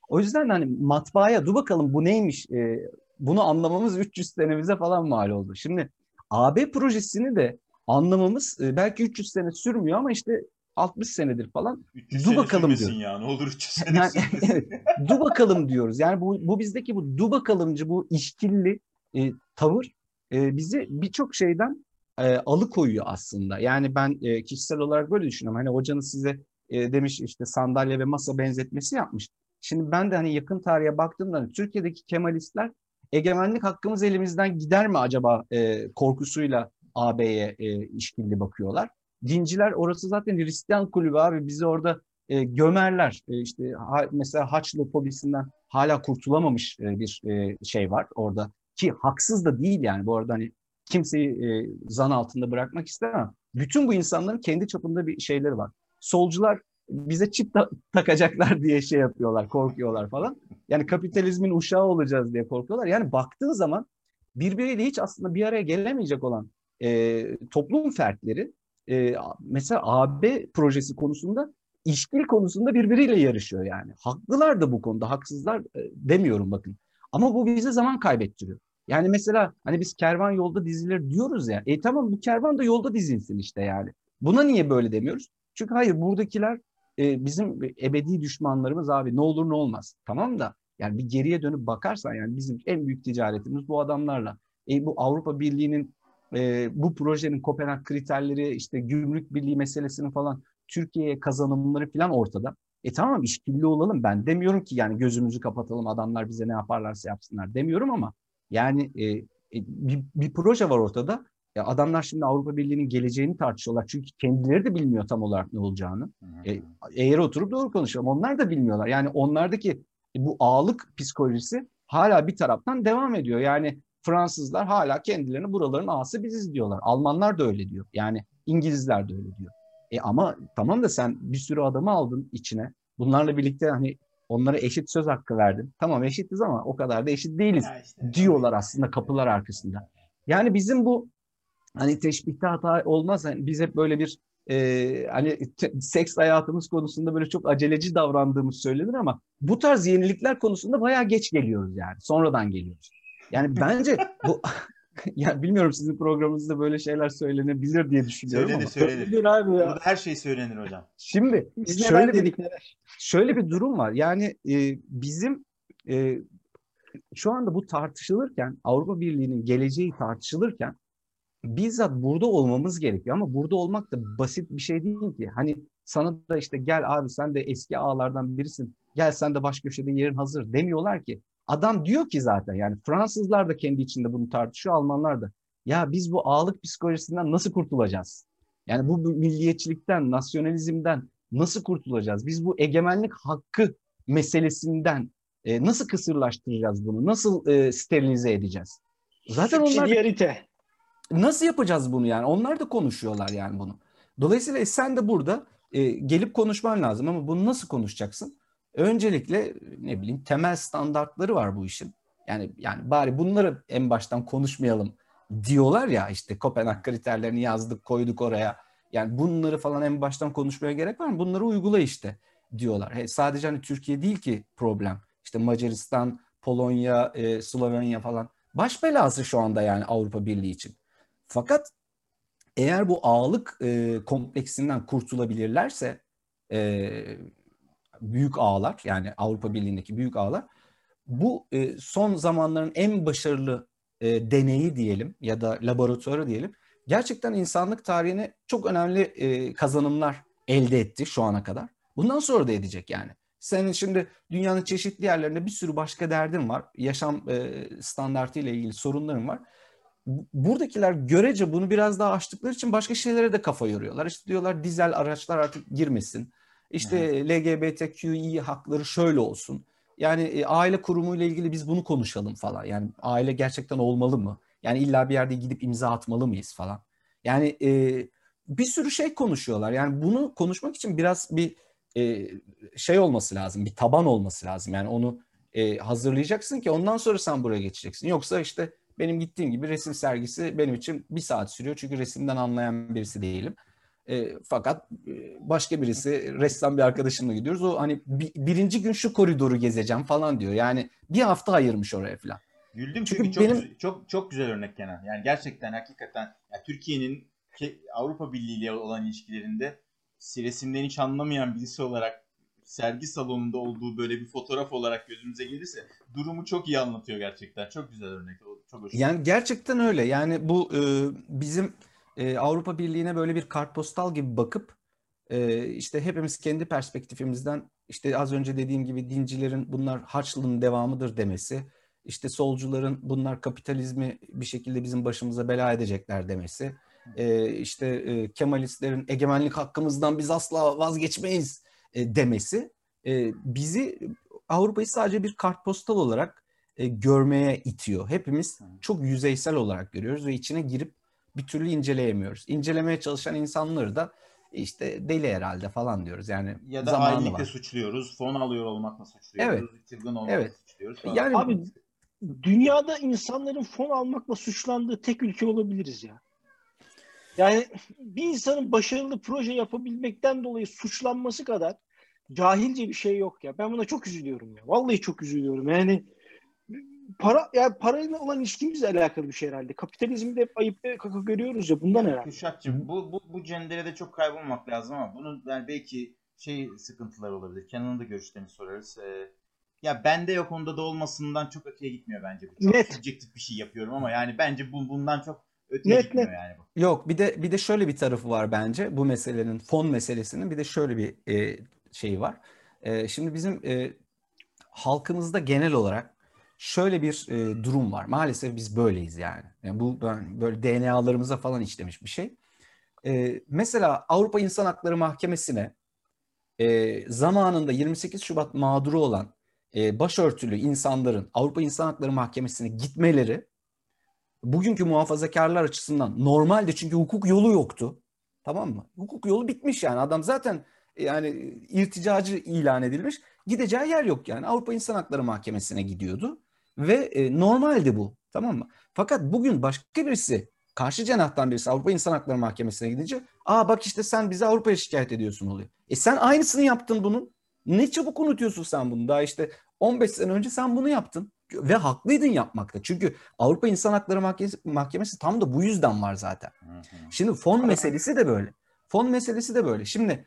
O yüzden hani matbaaya dur bakalım bu neymiş e, bunu anlamamız 300 senemize falan mal oldu. Şimdi AB projesini de anlamamız e, belki 300 sene sürmüyor ama işte 60 senedir falan. Du bakalım diyor. ya ne olur 300 sene yani, evet, du bakalım diyoruz. Yani bu, bu bizdeki bu du bakalımcı bu işkilli e, tavır e, bizi birçok şeyden e, alıkoyuyor aslında. Yani ben e, kişisel olarak böyle düşünüyorum. Hani hocanız size e, demiş işte sandalye ve masa benzetmesi yapmış. Şimdi ben de hani yakın tarihe baktığımda hani Türkiye'deki Kemalistler egemenlik hakkımız elimizden gider mi acaba e, korkusuyla AB'ye e, işkilli bakıyorlar. Dinciler orası zaten Hristiyan kulübü abi bizi orada e, gömerler. E, işte ha, mesela Haçlı fobisinden hala kurtulamamış e, bir e, şey var orada ki haksız da değil yani bu arada hani kimseyi e, zan altında bırakmak istemem. Bütün bu insanların kendi çapında bir şeyleri var. Solcular bize çip ta- takacaklar diye şey yapıyorlar, korkuyorlar falan. Yani kapitalizmin uşağı olacağız diye korkuyorlar. Yani baktığın zaman birbiriyle hiç aslında bir araya gelemeyecek olan e, toplum fertleri e, mesela AB projesi konusunda işgal konusunda birbiriyle yarışıyor yani. Haklılar da bu konuda, haksızlar e, demiyorum bakın. Ama bu bize zaman kaybettiriyor. Yani mesela hani biz kervan yolda dizilir diyoruz ya. E tamam bu kervan da yolda dizilsin işte yani. Buna niye böyle demiyoruz? Çünkü hayır buradakiler e, bizim ebedi düşmanlarımız abi ne olur ne olmaz. Tamam da yani bir geriye dönüp bakarsan yani bizim en büyük ticaretimiz bu adamlarla. E, bu Avrupa Birliği'nin e, bu projenin Kopenhag kriterleri işte gümrük birliği meselesinin falan Türkiye'ye kazanımları falan ortada. E tamam işkilli olalım ben demiyorum ki yani gözümüzü kapatalım adamlar bize ne yaparlarsa yapsınlar demiyorum ama yani e, e, bir, bir proje var ortada. Ya adamlar şimdi Avrupa Birliği'nin geleceğini tartışıyorlar. Çünkü kendileri de bilmiyor tam olarak ne olacağını. E, eğer oturup doğru konuşalım. Onlar da bilmiyorlar. Yani onlardaki bu ağlık psikolojisi hala bir taraftan devam ediyor. Yani Fransızlar hala kendilerini buraların ağası biziz diyorlar. Almanlar da öyle diyor. Yani İngilizler de öyle diyor. E ama tamam da sen bir sürü adamı aldın içine. Bunlarla birlikte hani Onlara eşit söz hakkı verdin. Tamam eşitiz ama o kadar da eşit değiliz işte, diyorlar aslında kapılar arkasında. Yani bizim bu hani teşbihte hata olmaz. Yani biz hep böyle bir e, hani seks hayatımız konusunda böyle çok aceleci davrandığımız söylenir ama bu tarz yenilikler konusunda bayağı geç geliyoruz yani. Sonradan geliyoruz. Yani bence bu ya bilmiyorum sizin programınızda böyle şeyler söylenebilir diye düşünüyorum Söylenir, ama. söylenir. Söylenir abi ya. Burada her şey söylenir hocam. Şimdi Biz şöyle bir, dedik neler. şöyle bir durum var. Yani e, bizim e, şu anda bu tartışılırken Avrupa Birliği'nin geleceği tartışılırken bizzat burada olmamız gerekiyor ama burada olmak da basit bir şey değil ki. Hani sana da işte gel abi sen de eski ağlardan birisin. Gel sen de baş köşede yerin hazır demiyorlar ki. Adam diyor ki zaten yani Fransızlar da kendi içinde bunu tartışıyor, Almanlar da. Ya biz bu ağlık psikolojisinden nasıl kurtulacağız? Yani bu milliyetçilikten, nasyonalizmden nasıl kurtulacağız? Biz bu egemenlik hakkı meselesinden e, nasıl kısırlaştıracağız bunu? Nasıl e, sterilize edeceğiz? Zaten onlar da. Nasıl yapacağız bunu yani? Onlar da konuşuyorlar yani bunu. Dolayısıyla sen de burada e, gelip konuşman lazım ama bunu nasıl konuşacaksın? Öncelikle ne bileyim temel standartları var bu işin. Yani yani bari bunları en baştan konuşmayalım diyorlar ya işte Kopenhag kriterlerini yazdık koyduk oraya. Yani bunları falan en baştan konuşmaya gerek var mı? Bunları uygula işte diyorlar. He, sadece hani Türkiye değil ki problem. İşte Macaristan, Polonya, e, Slovenya falan baş belası şu anda yani Avrupa Birliği için. Fakat eğer bu ağlık e, kompleksinden kurtulabilirlerse e, büyük ağlar yani Avrupa Birliği'ndeki büyük ağlar bu e, son zamanların en başarılı e, deneyi diyelim ya da laboratuvarı diyelim gerçekten insanlık tarihine çok önemli e, kazanımlar elde etti şu ana kadar. Bundan sonra da edecek yani. Senin şimdi dünyanın çeşitli yerlerinde bir sürü başka derdin var. Yaşam e, standartı ile ilgili sorunların var buradakiler görece bunu biraz daha açtıkları için başka şeylere de kafa yoruyorlar. İşte diyorlar dizel araçlar artık girmesin. İşte evet. LGBTQI hakları şöyle olsun. Yani e, aile kurumu ile ilgili biz bunu konuşalım falan. Yani aile gerçekten olmalı mı? Yani illa bir yerde gidip imza atmalı mıyız falan. Yani e, bir sürü şey konuşuyorlar. Yani bunu konuşmak için biraz bir e, şey olması lazım. Bir taban olması lazım. Yani onu e, hazırlayacaksın ki ondan sonra sen buraya geçeceksin. Yoksa işte benim gittiğim gibi resim sergisi benim için bir saat sürüyor. Çünkü resimden anlayan birisi değilim. E, fakat e, başka birisi ressam bir arkadaşımla gidiyoruz. O hani bir, birinci gün şu koridoru gezeceğim falan diyor. Yani bir hafta ayırmış oraya falan. Güldüm çünkü, çünkü çok, benim... çok çok güzel örnek Kenan. Yani gerçekten hakikaten ya Türkiye'nin Avrupa Birliği ile olan ilişkilerinde resimden hiç anlamayan birisi olarak sergi salonunda olduğu böyle bir fotoğraf olarak gözümüze gelirse durumu çok iyi anlatıyor gerçekten. Çok güzel örnek. Çok hoş. Yani gerçekten öyle. Yani bu e, bizim e, Avrupa Birliği'ne böyle bir kartpostal gibi bakıp e, işte hepimiz kendi perspektifimizden işte az önce dediğim gibi dincilerin bunlar Haçlı'nın devamıdır demesi, işte solcuların bunlar kapitalizmi bir şekilde bizim başımıza bela edecekler demesi, e, işte e, Kemalistlerin egemenlik hakkımızdan biz asla vazgeçmeyiz e, demesi e, bizi Avrupa'yı sadece bir kartpostal olarak e, görmeye itiyor. Hepimiz çok yüzeysel olarak görüyoruz ve içine girip bir türlü inceleyemiyoruz. İncelemeye çalışan insanları da işte deli herhalde falan diyoruz. Yani ya da hainlikle suçluyoruz, fon alıyor olmakla suçluyoruz, evet. çılgın olmakla evet. suçluyoruz. Falan. Yani abi dünyada insanların fon almakla suçlandığı tek ülke olabiliriz ya. Yani bir insanın başarılı proje yapabilmekten dolayı suçlanması kadar cahilce bir şey yok ya. Ben buna çok üzülüyorum ya. Vallahi çok üzülüyorum. Yani para yani parayla olan ilişkimizle alakalı bir şey herhalde. Kapitalizmde hep ayıp kaka görüyoruz ya bundan herhalde. Kuşatçım bu, bu, bu cenderede çok kaybolmak lazım ama bunun yani belki şey sıkıntılar olabilir. Kenan'ın da görüşlerini sorarız. Ee, ya bende yok onda da olmasından çok öteye gitmiyor bence bu. Çok Net. subjektif bir şey yapıyorum ama yani bence bu, bundan çok öteye net, gitmiyor net. yani bu. Yok bir de bir de şöyle bir tarafı var bence bu meselenin fon meselesinin bir de şöyle bir e, şeyi var. E, şimdi bizim e, halkımızda genel olarak şöyle bir e, durum var. Maalesef biz böyleyiz yani. yani bu böyle DNA'larımıza falan işlemiş bir şey. E, mesela Avrupa İnsan Hakları Mahkemesi'ne e, zamanında 28 Şubat mağduru olan e, başörtülü insanların Avrupa İnsan Hakları Mahkemesi'ne gitmeleri bugünkü muhafazakarlar açısından normalde çünkü hukuk yolu yoktu. Tamam mı? Hukuk yolu bitmiş yani. Adam zaten yani irticacı ilan edilmiş. Gideceği yer yok yani. Avrupa İnsan Hakları Mahkemesi'ne gidiyordu ve e, normaldi bu. Tamam mı? Fakat bugün başka birisi Karşı cenahtan birisi Avrupa İnsan Hakları Mahkemesi'ne gidince aa bak işte sen bizi Avrupa'ya şikayet ediyorsun oluyor. E sen aynısını yaptın bunun. Ne çabuk unutuyorsun sen bunu. Daha işte 15 sene önce sen bunu yaptın. Ve haklıydın yapmakta. Çünkü Avrupa İnsan Hakları Mahkemesi, Mahkemesi tam da bu yüzden var zaten. Şimdi fon meselesi de böyle. Fon meselesi de böyle. Şimdi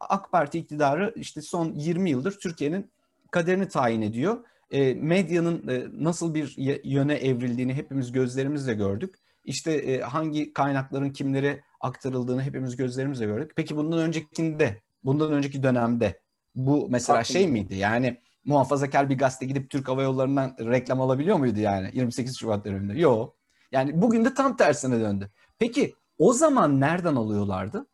AK Parti iktidarı işte son 20 yıldır Türkiye'nin kaderini tayin ediyor. E, medyanın e, nasıl bir yöne evrildiğini hepimiz gözlerimizle gördük. İşte e, hangi kaynakların kimlere aktarıldığını hepimiz gözlerimizle gördük. Peki bundan öncekinde, bundan önceki dönemde bu mesela Farklı şey miydi? Yani muhafazakar bir gazete gidip Türk Hava Yolları'ndan reklam alabiliyor muydu yani 28 Şubat döneminde? Yok. Yani bugün de tam tersine döndü. Peki o zaman nereden alıyorlardı?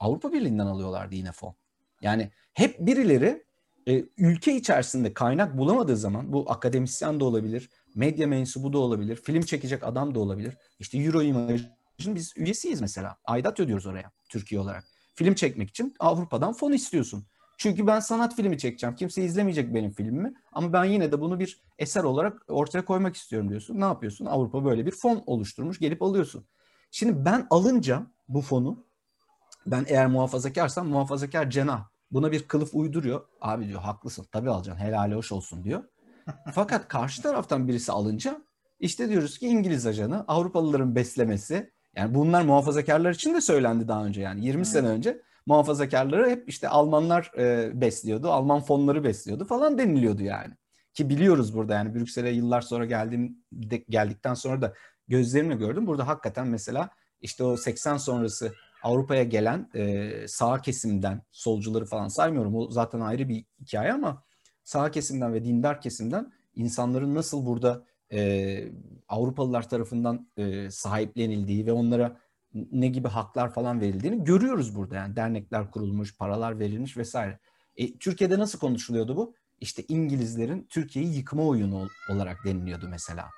Avrupa Birliği'nden alıyorlardı yine fon. Yani hep birileri e, ülke içerisinde kaynak bulamadığı zaman bu akademisyen de olabilir, medya mensubu da olabilir, film çekecek adam da olabilir. İşte Euro Image'in biz üyesiyiz mesela. Aidat ödüyoruz oraya Türkiye olarak. Film çekmek için Avrupa'dan fon istiyorsun. Çünkü ben sanat filmi çekeceğim. Kimse izlemeyecek benim filmimi. Ama ben yine de bunu bir eser olarak ortaya koymak istiyorum diyorsun. Ne yapıyorsun? Avrupa böyle bir fon oluşturmuş. Gelip alıyorsun. Şimdi ben alınca bu fonu ben eğer muhafazakarsam muhafazakar cenah buna bir kılıf uyduruyor. Abi diyor haklısın tabii alacaksın helal hoş olsun diyor. Fakat karşı taraftan birisi alınca işte diyoruz ki İngiliz ajanı Avrupalıların beslemesi yani bunlar muhafazakarlar için de söylendi daha önce yani 20 hmm. sene önce muhafazakarları hep işte Almanlar e, besliyordu, Alman fonları besliyordu falan deniliyordu yani. Ki biliyoruz burada yani Brüksel'e yıllar sonra geldiğim de, geldikten sonra da gözlerimle gördüm. Burada hakikaten mesela işte o 80 sonrası Avrupa'ya gelen e, sağ kesimden solcuları falan saymıyorum. O zaten ayrı bir hikaye ama sağ kesimden ve dindar kesimden insanların nasıl burada e, Avrupalılar tarafından e, sahiplenildiği ve onlara ne gibi haklar falan verildiğini görüyoruz burada. Yani dernekler kurulmuş, paralar verilmiş vesaire. E, Türkiye'de nasıl konuşuluyordu bu? İşte İngilizlerin Türkiye'yi yıkma oyunu olarak deniliyordu mesela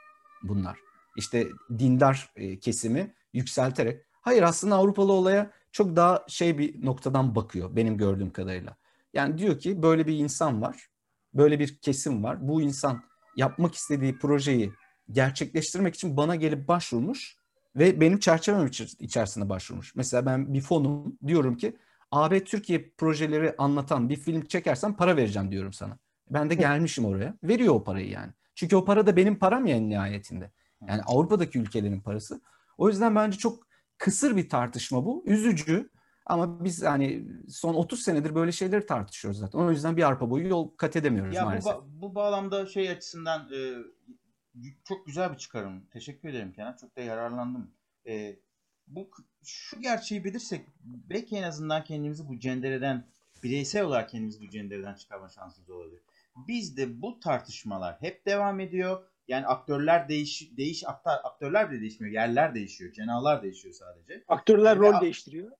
bunlar. İşte dindar kesimi yükselterek. Hayır aslında Avrupalı olaya çok daha şey bir noktadan bakıyor benim gördüğüm kadarıyla. Yani diyor ki böyle bir insan var, böyle bir kesim var. Bu insan yapmak istediği projeyi gerçekleştirmek için bana gelip başvurmuş ve benim çerçevem içerisinde başvurmuş. Mesela ben bir fonum diyorum ki AB Türkiye projeleri anlatan bir film çekersen para vereceğim diyorum sana. Ben de gelmişim oraya. Veriyor o parayı yani. Çünkü o para da benim param ya nihayetinde. Yani Avrupa'daki ülkelerin parası. O yüzden bence çok kısır bir tartışma bu. Üzücü ama biz hani son 30 senedir böyle şeyleri tartışıyoruz zaten. O yüzden bir arpa boyu yol kat edemiyoruz ya maalesef. Bu, bu bağlamda şey açısından e, çok güzel bir çıkarım. Teşekkür ederim Kenan. Çok da yararlandım. E, bu şu gerçeği bilirsek belki en azından kendimizi bu cendereden bireysel olarak kendimizi bu cendereden çıkarma şansımız olabilir. Bizde bu tartışmalar hep devam ediyor. Yani aktörler değiş değiş aktör, aktörler de değişmiyor. Yerler değişiyor. Cenahlar değişiyor sadece. Aktörler ve rol değiştiriyor.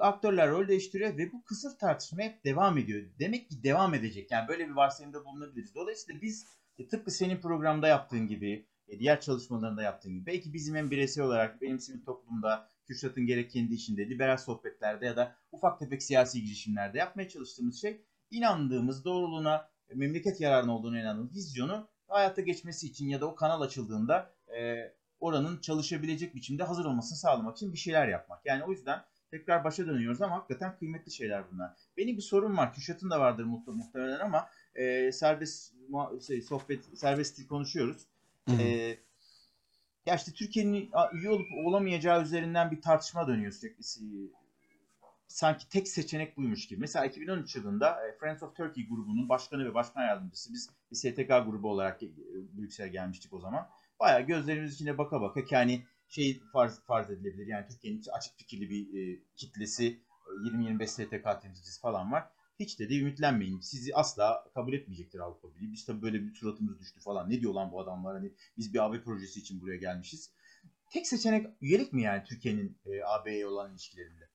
Aktörler rol değiştiriyor ve bu kısır tartışma hep devam ediyor. Demek ki devam edecek. Yani böyle bir varsayımda bulunabiliriz. Dolayısıyla biz e, tıpkı senin programda yaptığın gibi, e, diğer çalışmalarında yaptığın gibi belki bizim hem bireysel olarak benim sivil toplumda, Kürşat'ın gerek kendi işinde, liberal sohbetlerde ya da ufak tefek siyasi girişimlerde yapmaya çalıştığımız şey inandığımız doğruluğuna, e, memleket yararına olduğunu inandığımız vizyonu hayata geçmesi için ya da o kanal açıldığında e, oranın çalışabilecek biçimde hazır olmasını sağlamak için bir şeyler yapmak. Yani o yüzden tekrar başa dönüyoruz ama hakikaten kıymetli şeyler bunlar. Benim bir sorum var. Kürşat'ın da vardır muhtemelen ama e, serbest şey, sohbet serbest konuşuyoruz. Hı E, ya işte Türkiye'nin üye olup olamayacağı üzerinden bir tartışma dönüyor sürekli. Sanki tek seçenek buymuş gibi. Mesela 2013 yılında e, Friends of Turkey grubunun başkanı ve başkan yardımcısı biz bir STK grubu olarak e, Brüksel'e gelmiştik o zaman. Bayağı gözlerimiz içine baka baka ki hani şey farz, farz edilebilir. Yani Türkiye'nin açık fikirli bir e, kitlesi 20-25 STK temsilcisi falan var. Hiç de, de ümitlenmeyin. Sizi asla kabul etmeyecektir Avrupa Birliği. Biz tabii böyle bir suratımız düştü falan. Ne diyor lan bu adamlar? Hani biz bir AB projesi için buraya gelmişiz. Tek seçenek üyelik mi yani Türkiye'nin e, AB'ye olan ilişkilerinde?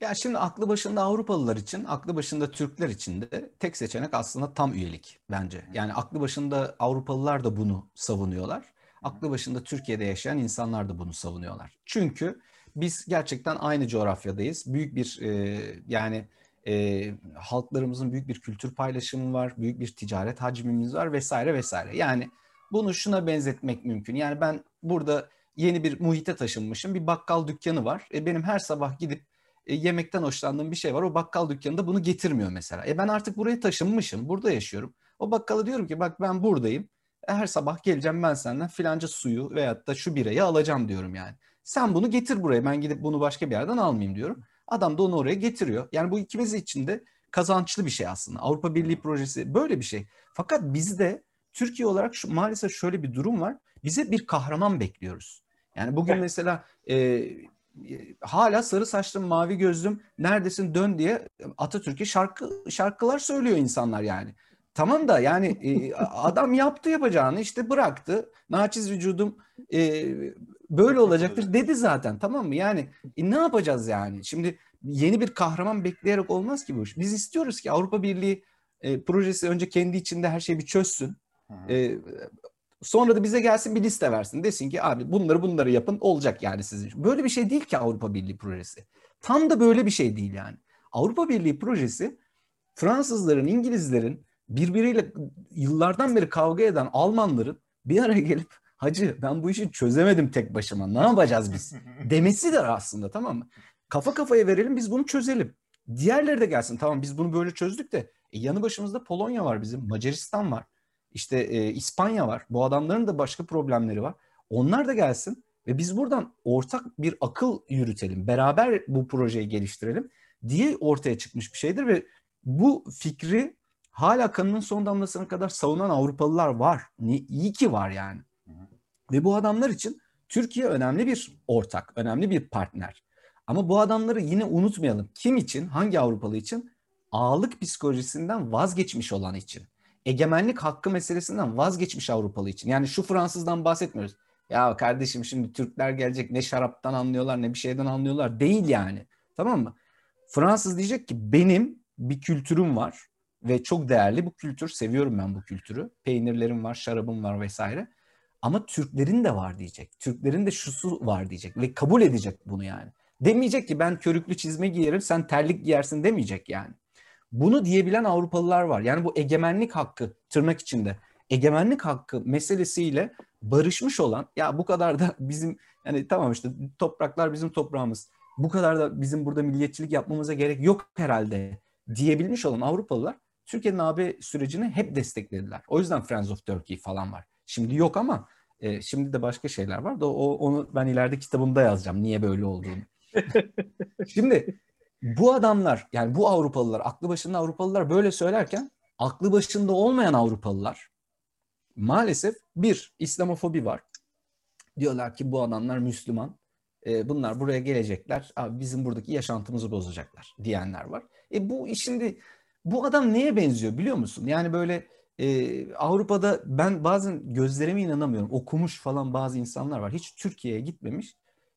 Ya şimdi aklı başında Avrupalılar için, aklı başında Türkler için de tek seçenek aslında tam üyelik bence. Yani aklı başında Avrupalılar da bunu savunuyorlar. Aklı başında Türkiye'de yaşayan insanlar da bunu savunuyorlar. Çünkü biz gerçekten aynı coğrafyadayız. Büyük bir e, yani e, halklarımızın büyük bir kültür paylaşımı var, büyük bir ticaret hacmimiz var vesaire vesaire. Yani bunu şuna benzetmek mümkün. Yani ben burada yeni bir muhite taşınmışım. Bir bakkal dükkanı var. E, benim her sabah gidip e, yemekten hoşlandığım bir şey var. O bakkal dükkanında bunu getirmiyor mesela. E ben artık buraya taşınmışım. Burada yaşıyorum. O bakkala diyorum ki bak ben buradayım. E, her sabah geleceğim ben senden filanca suyu veyahut da şu birayı alacağım diyorum yani. Sen bunu getir buraya. Ben gidip bunu başka bir yerden almayayım diyorum. Adam da onu oraya getiriyor. Yani bu ikimiz için de kazançlı bir şey aslında. Avrupa Birliği projesi böyle bir şey. Fakat bizde Türkiye olarak şu, maalesef şöyle bir durum var. Bize bir kahraman bekliyoruz. Yani bugün mesela e, hala sarı saçlım, mavi gözlüm, neredesin dön diye Atatürk'e şarkı şarkılar söylüyor insanlar yani. Tamam da yani e, adam yaptı yapacağını işte bıraktı. Naçiz vücudum e, böyle olacaktır dedi zaten tamam mı? Yani e, ne yapacağız yani? Şimdi yeni bir kahraman bekleyerek olmaz ki bu iş. Biz istiyoruz ki Avrupa Birliği e, projesi önce kendi içinde her şeyi bir çözsün. E, sonra da bize gelsin bir liste versin. Desin ki abi bunları bunları yapın olacak yani sizin. Böyle bir şey değil ki Avrupa Birliği projesi. Tam da böyle bir şey değil yani. Avrupa Birliği projesi Fransızların, İngilizlerin birbiriyle yıllardan beri kavga eden Almanların bir araya gelip hacı ben bu işi çözemedim tek başıma ne yapacağız biz demesidir aslında tamam mı? Kafa kafaya verelim biz bunu çözelim. Diğerleri de gelsin tamam biz bunu böyle çözdük de e, yanı başımızda Polonya var bizim, Macaristan var, işte e, İspanya var. Bu adamların da başka problemleri var. Onlar da gelsin ve biz buradan ortak bir akıl yürütelim. Beraber bu projeyi geliştirelim diye ortaya çıkmış bir şeydir ve bu fikri hala kanının son damlasına kadar savunan Avrupalılar var. Ne, iyi ki var yani. Ve bu adamlar için Türkiye önemli bir ortak, önemli bir partner. Ama bu adamları yine unutmayalım. Kim için? Hangi Avrupalı için? Ağalık psikolojisinden vazgeçmiş olan için. Egemenlik hakkı meselesinden vazgeçmiş Avrupalı için. Yani şu Fransızdan bahsetmiyoruz. Ya kardeşim şimdi Türkler gelecek ne şaraptan anlıyorlar ne bir şeyden anlıyorlar. Değil yani. Tamam mı? Fransız diyecek ki benim bir kültürüm var ve çok değerli bu kültür. Seviyorum ben bu kültürü. Peynirlerim var, şarabım var vesaire. Ama Türklerin de var diyecek. Türklerin de şusu var diyecek ve kabul edecek bunu yani. Demeyecek ki ben körüklü çizme giyerim sen terlik giyersin demeyecek yani. Bunu diyebilen Avrupalılar var. Yani bu egemenlik hakkı tırnak içinde egemenlik hakkı meselesiyle barışmış olan ya bu kadar da bizim yani tamam işte topraklar bizim toprağımız. Bu kadar da bizim burada milliyetçilik yapmamıza gerek yok herhalde diyebilmiş olan Avrupalılar Türkiye'nin AB sürecini hep desteklediler. O yüzden Friends of Turkey falan var. Şimdi yok ama e, şimdi de başka şeyler var da o, onu ben ileride kitabımda yazacağım niye böyle olduğunu. şimdi bu adamlar yani bu Avrupalılar aklı başında Avrupalılar böyle söylerken aklı başında olmayan Avrupalılar maalesef bir İslamofobi var. Diyorlar ki bu adamlar Müslüman. E, bunlar buraya gelecekler. Abi bizim buradaki yaşantımızı bozacaklar diyenler var. E bu şimdi bu adam neye benziyor biliyor musun? Yani böyle e, Avrupa'da ben bazen gözlerime inanamıyorum. Okumuş falan bazı insanlar var. Hiç Türkiye'ye gitmemiş.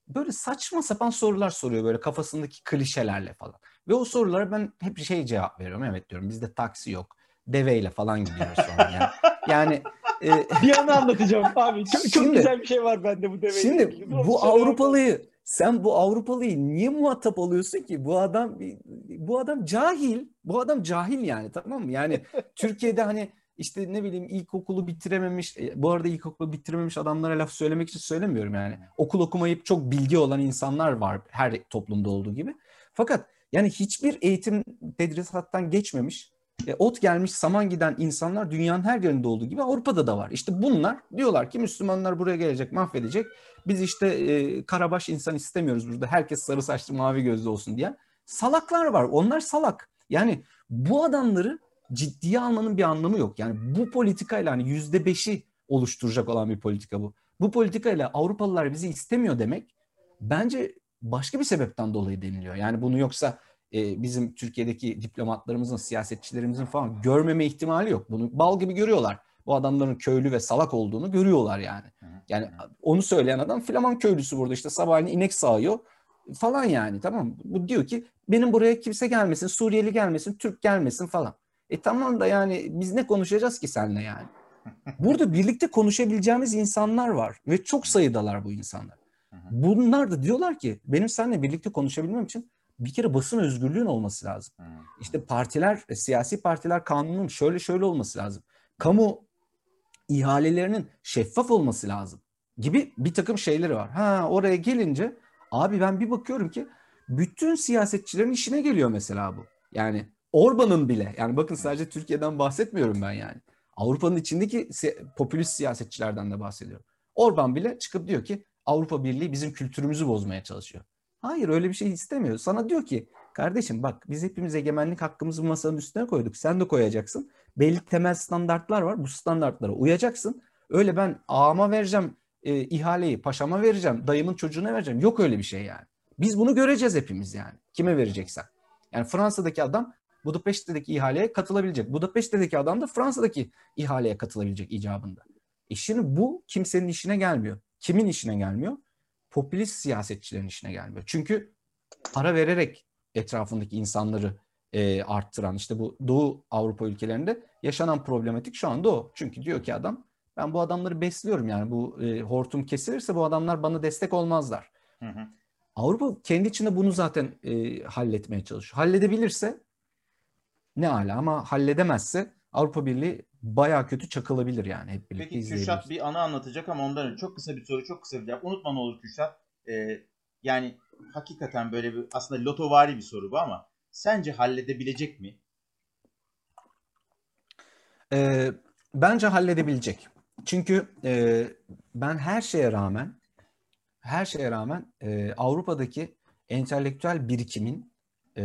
Böyle saçma sapan sorular soruyor böyle kafasındaki klişelerle falan. Ve o sorulara ben hep şey cevap veriyorum. Evet diyorum bizde taksi yok. Deveyle falan gidiyoruz falan yani. Yani e, bir anı anlatacağım abi. Çok, çok şimdi, güzel bir şey var bende bu deveyle. Şimdi bu Avrupalıyı sen bu Avrupalıyı niye muhatap alıyorsun ki? Bu adam bu adam cahil. Bu adam cahil yani tamam mı? Yani Türkiye'de hani işte ne bileyim ilkokulu bitirememiş, e, bu arada ilkokulu bitirememiş adamlara laf söylemek için söylemiyorum yani. Okul okumayıp çok bilgi olan insanlar var her toplumda olduğu gibi. Fakat yani hiçbir eğitim tedrisattan geçmemiş, e, ot gelmiş saman giden insanlar dünyanın her yerinde olduğu gibi Avrupa'da da var. İşte bunlar diyorlar ki Müslümanlar buraya gelecek, mahvedecek. Biz işte e, karabaş insan istemiyoruz burada. Herkes sarı saçlı, mavi gözlü olsun diye. Salaklar var. Onlar salak. Yani bu adamları ciddiye almanın bir anlamı yok. Yani bu politikayla hani yüzde beşi oluşturacak olan bir politika bu. Bu politikayla Avrupalılar bizi istemiyor demek bence başka bir sebepten dolayı deniliyor. Yani bunu yoksa e, bizim Türkiye'deki diplomatlarımızın, siyasetçilerimizin falan görmeme ihtimali yok. Bunu bal gibi görüyorlar. Bu adamların köylü ve salak olduğunu görüyorlar yani. Yani onu söyleyen adam Flaman köylüsü burada işte sabahleyin inek sağıyor falan yani tamam Bu diyor ki benim buraya kimse gelmesin, Suriyeli gelmesin, Türk gelmesin falan. E tamam da yani biz ne konuşacağız ki seninle yani? Burada birlikte konuşabileceğimiz insanlar var ve çok sayıdalar bu insanlar. Bunlar da diyorlar ki benim seninle birlikte konuşabilmem için bir kere basın özgürlüğün olması lazım. İşte partiler, e, siyasi partiler kanunun şöyle şöyle olması lazım. Kamu ihalelerinin şeffaf olması lazım. gibi bir takım şeyleri var. Ha oraya gelince abi ben bir bakıyorum ki bütün siyasetçilerin işine geliyor mesela bu. Yani Orban'ın bile yani bakın sadece Türkiye'den bahsetmiyorum ben yani. Avrupa'nın içindeki popülist siyasetçilerden de bahsediyorum. Orban bile çıkıp diyor ki Avrupa Birliği bizim kültürümüzü bozmaya çalışıyor. Hayır öyle bir şey istemiyor. Sana diyor ki kardeşim bak biz hepimiz egemenlik hakkımızı masanın üstüne koyduk. Sen de koyacaksın. Belli temel standartlar var. Bu standartlara uyacaksın. Öyle ben ağama vereceğim e, ihaleyi, paşama vereceğim, dayımın çocuğuna vereceğim. Yok öyle bir şey yani. Biz bunu göreceğiz hepimiz yani. Kime vereceksen. Yani Fransa'daki adam Budapeşte'deki ihaleye katılabilecek. Budapeşte'deki adam da Fransa'daki ihaleye katılabilecek icabında. E şimdi bu kimsenin işine gelmiyor. Kimin işine gelmiyor? Popülist siyasetçilerin işine gelmiyor. Çünkü para vererek etrafındaki insanları e, arttıran işte bu Doğu Avrupa ülkelerinde yaşanan problematik şu anda o. Çünkü diyor ki adam ben bu adamları besliyorum yani bu e, hortum kesilirse bu adamlar bana destek olmazlar. Hı hı. Avrupa kendi içinde bunu zaten e, halletmeye çalışıyor. Halledebilirse ne ala ama halledemezse Avrupa Birliği baya kötü çakılabilir yani hep birlikte Peki Kürşat bir anı anlatacak ama ondan önce çok kısa bir soru çok kısa bir cevap. Unutma ne olur Kürşat. Ee, yani hakikaten böyle bir aslında lotovari bir soru bu ama sence halledebilecek mi? Ee, bence halledebilecek. Çünkü e, ben her şeye rağmen her şeye rağmen e, Avrupa'daki entelektüel birikimin e,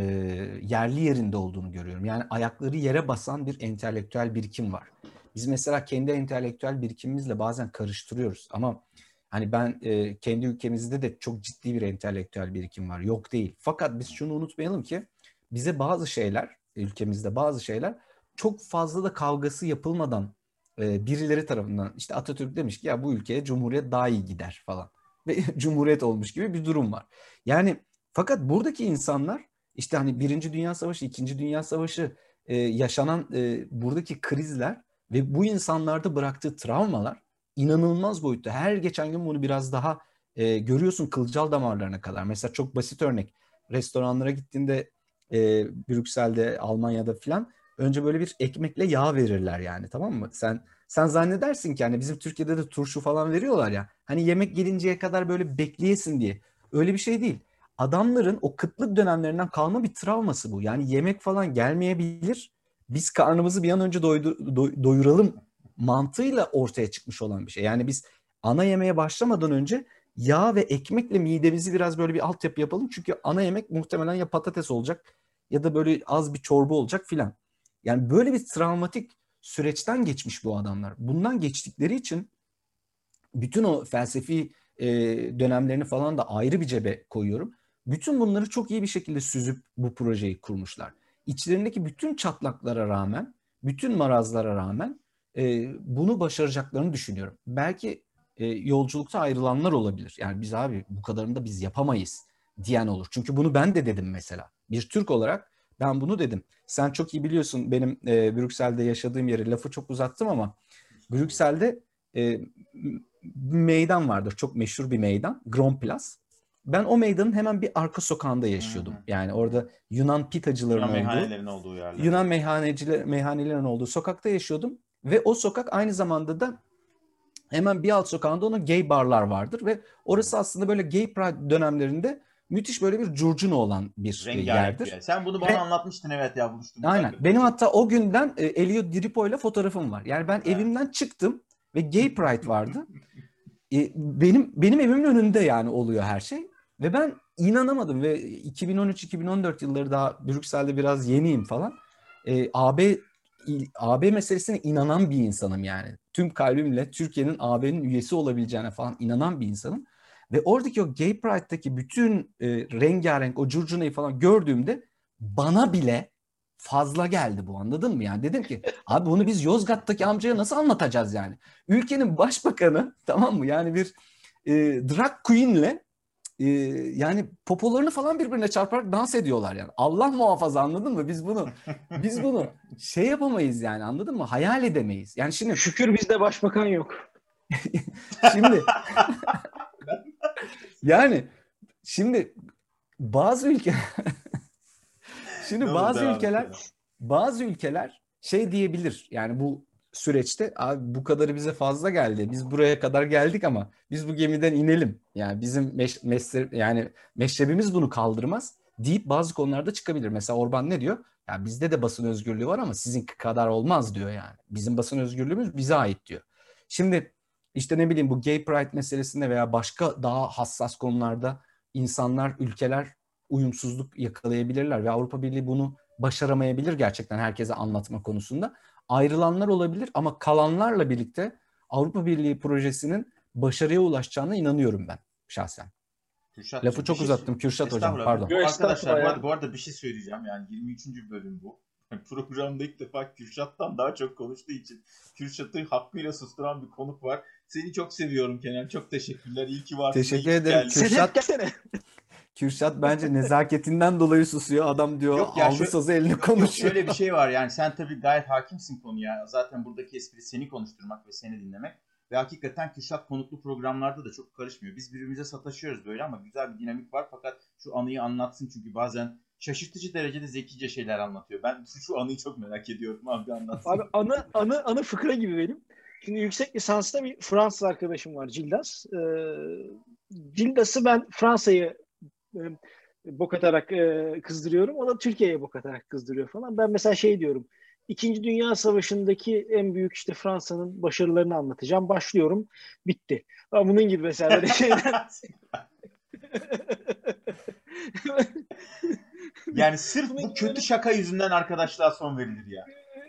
yerli yerinde olduğunu görüyorum. Yani ayakları yere basan bir entelektüel birikim var. Biz mesela kendi entelektüel birikimimizle bazen karıştırıyoruz ama hani ben e, kendi ülkemizde de çok ciddi bir entelektüel birikim var. Yok değil. Fakat biz şunu unutmayalım ki bize bazı şeyler ülkemizde bazı şeyler çok fazla da kavgası yapılmadan e, birileri tarafından işte Atatürk demiş ki ya bu ülkeye cumhuriyet daha iyi gider falan ve cumhuriyet olmuş gibi bir durum var. Yani fakat buradaki insanlar işte hani Birinci Dünya Savaşı, İkinci Dünya Savaşı e, yaşanan e, buradaki krizler ve bu insanlarda bıraktığı travmalar inanılmaz boyutta. Her geçen gün bunu biraz daha e, görüyorsun kılcal damarlarına kadar. Mesela çok basit örnek. Restoranlara gittiğinde e, Brüksel'de, Almanya'da filan önce böyle bir ekmekle yağ verirler yani tamam mı? Sen sen zannedersin ki hani bizim Türkiye'de de turşu falan veriyorlar ya. Hani yemek gelinceye kadar böyle bekleyesin diye. Öyle bir şey değil adamların o kıtlık dönemlerinden kalma bir travması bu. Yani yemek falan gelmeyebilir. Biz karnımızı bir an önce doydu, do, doyuralım mantığıyla ortaya çıkmış olan bir şey. Yani biz ana yemeğe başlamadan önce yağ ve ekmekle midemizi biraz böyle bir altyapı yapalım. Çünkü ana yemek muhtemelen ya patates olacak ya da böyle az bir çorba olacak filan. Yani böyle bir travmatik süreçten geçmiş bu adamlar. Bundan geçtikleri için bütün o felsefi e, dönemlerini falan da ayrı bir cebe koyuyorum. Bütün bunları çok iyi bir şekilde süzüp bu projeyi kurmuşlar. İçlerindeki bütün çatlaklara rağmen, bütün marazlara rağmen e, bunu başaracaklarını düşünüyorum. Belki e, yolculukta ayrılanlar olabilir. Yani biz abi bu kadarını da biz yapamayız diyen olur. Çünkü bunu ben de dedim mesela. Bir Türk olarak ben bunu dedim. Sen çok iyi biliyorsun benim e, Brüksel'de yaşadığım yeri lafı çok uzattım ama Brüksel'de e, meydan vardır. Çok meşhur bir meydan. Grand Place ben o meydanın hemen bir arka sokağında yaşıyordum. Hı hı. Yani orada Yunan pitacıların Yunan olduğu, meyhanelerin olduğu yerler. Yunan meyhaneciler, meyhanelerin olduğu sokakta yaşıyordum. Ve o sokak aynı zamanda da hemen bir alt sokağında onun gay barlar vardır ve orası aslında böyle gay pride dönemlerinde müthiş böyle bir curcuna olan bir Rengarenk yerdir. Yani. Sen bunu bana ve, anlatmıştın evet ya buluştum. Aynen. Benim hatta o günden e, Elio Diripo ile fotoğrafım var. Yani ben evet. evimden çıktım ve gay pride vardı. e, benim benim evimin önünde yani oluyor her şey. Ve ben inanamadım ve 2013-2014 yılları daha Brüksel'de biraz yeniyim falan. E, AB AB meselesine inanan bir insanım yani. Tüm kalbimle Türkiye'nin AB'nin üyesi olabileceğine falan inanan bir insanım. Ve oradaki o Gay Pride'daki bütün e, rengarenk o curcunayı falan gördüğümde bana bile fazla geldi bu anladın mı? Yani dedim ki abi bunu biz Yozgat'taki amcaya nasıl anlatacağız yani? Ülkenin başbakanı tamam mı? Yani bir e, drag queen'le e, yani popolarını falan birbirine çarparak dans ediyorlar yani. Allah muhafaza anladın mı? Biz bunu biz bunu şey yapamayız yani anladın mı? Hayal edemeyiz. Yani şimdi şükür bizde başbakan yok. şimdi yani şimdi bazı ülke şimdi bazı ülkeler bazı ülkeler şey diyebilir. Yani bu süreçte abi bu kadarı bize fazla geldi. Biz buraya kadar geldik ama biz bu gemiden inelim. Yani bizim meş, mesle, yani meşrebimiz bunu kaldırmaz deyip bazı konularda çıkabilir. Mesela Orban ne diyor? Ya bizde de basın özgürlüğü var ama sizin kadar olmaz diyor yani. Bizim basın özgürlüğümüz bize ait diyor. Şimdi işte ne bileyim bu gay pride meselesinde veya başka daha hassas konularda insanlar, ülkeler uyumsuzluk yakalayabilirler ve Avrupa Birliği bunu başaramayabilir gerçekten herkese anlatma konusunda. Ayrılanlar olabilir ama kalanlarla birlikte Avrupa Birliği projesinin başarıya ulaşacağına inanıyorum ben şahsen. Kürşat, Lafı çok şey uzattım Kürşat hocam pardon. Yo, Arkadaşlar bu arada, bu arada bir şey söyleyeceğim yani 23. bölüm bu. Programda ilk defa Kürşat'tan daha çok konuştuğu için Kürşat'ı hakkıyla susturan bir konuk var. Seni çok seviyorum Kenan. Çok teşekkürler. İyi ki varsın. Teşekkür ederim. Kürşat, Kürşat bence nezaketinden dolayı susuyor. Adam diyor yok ya aldı şöyle, sazı elini konuşuyor. Yok şöyle bir şey var yani sen tabii gayet hakimsin konuya. Zaten buradaki espri seni konuşturmak ve seni dinlemek. Ve hakikaten Kürşat konuklu programlarda da çok karışmıyor. Biz birbirimize sataşıyoruz böyle ama güzel bir dinamik var. Fakat şu anıyı anlatsın çünkü bazen şaşırtıcı derecede zekice şeyler anlatıyor. Ben şu anıyı çok merak ediyorum abi anlatsın. Abi anı, anı, anı fıkra gibi benim. Şimdi yüksek lisansta bir Fransız arkadaşım var Cildas. Ee, Cildas'ı ben Fransa'yı bok atarak e, kızdırıyorum. O da Türkiye'ye bok atarak kızdırıyor falan. Ben mesela şey diyorum. İkinci Dünya Savaşı'ndaki en büyük işte Fransa'nın başarılarını anlatacağım. Başlıyorum. Bitti. Ama bunun gibi mesela böyle şeyler. yani sırf bu kötü şaka yüzünden arkadaşlığa son verilir ya.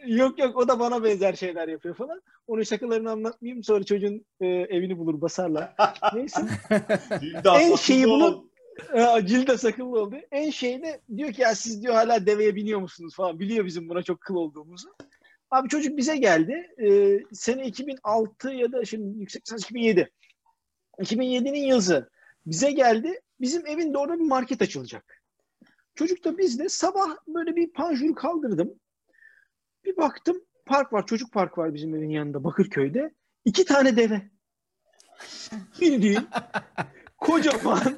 Yok yok o da bana benzer şeyler yapıyor falan. Onun şakalarını anlatmayayım sonra çocuğun e, evini bulur basarlar. Neyse. en şeyi bunu Cilde sakınlı oldu. En şeyde diyor ki ya siz diyor hala deveye biniyor musunuz falan. Biliyor bizim buna çok kıl olduğumuzu. Abi çocuk bize geldi. Ee, sene 2006 ya da şimdi yüksek lisans 2007. 2007'nin yazı. Bize geldi. Bizim evin de orada bir market açılacak. Çocuk da bizde sabah böyle bir panjuru kaldırdım. Bir baktım park var. Çocuk park var bizim evin yanında Bakırköy'de. İki tane deve. Bildiğin kocaman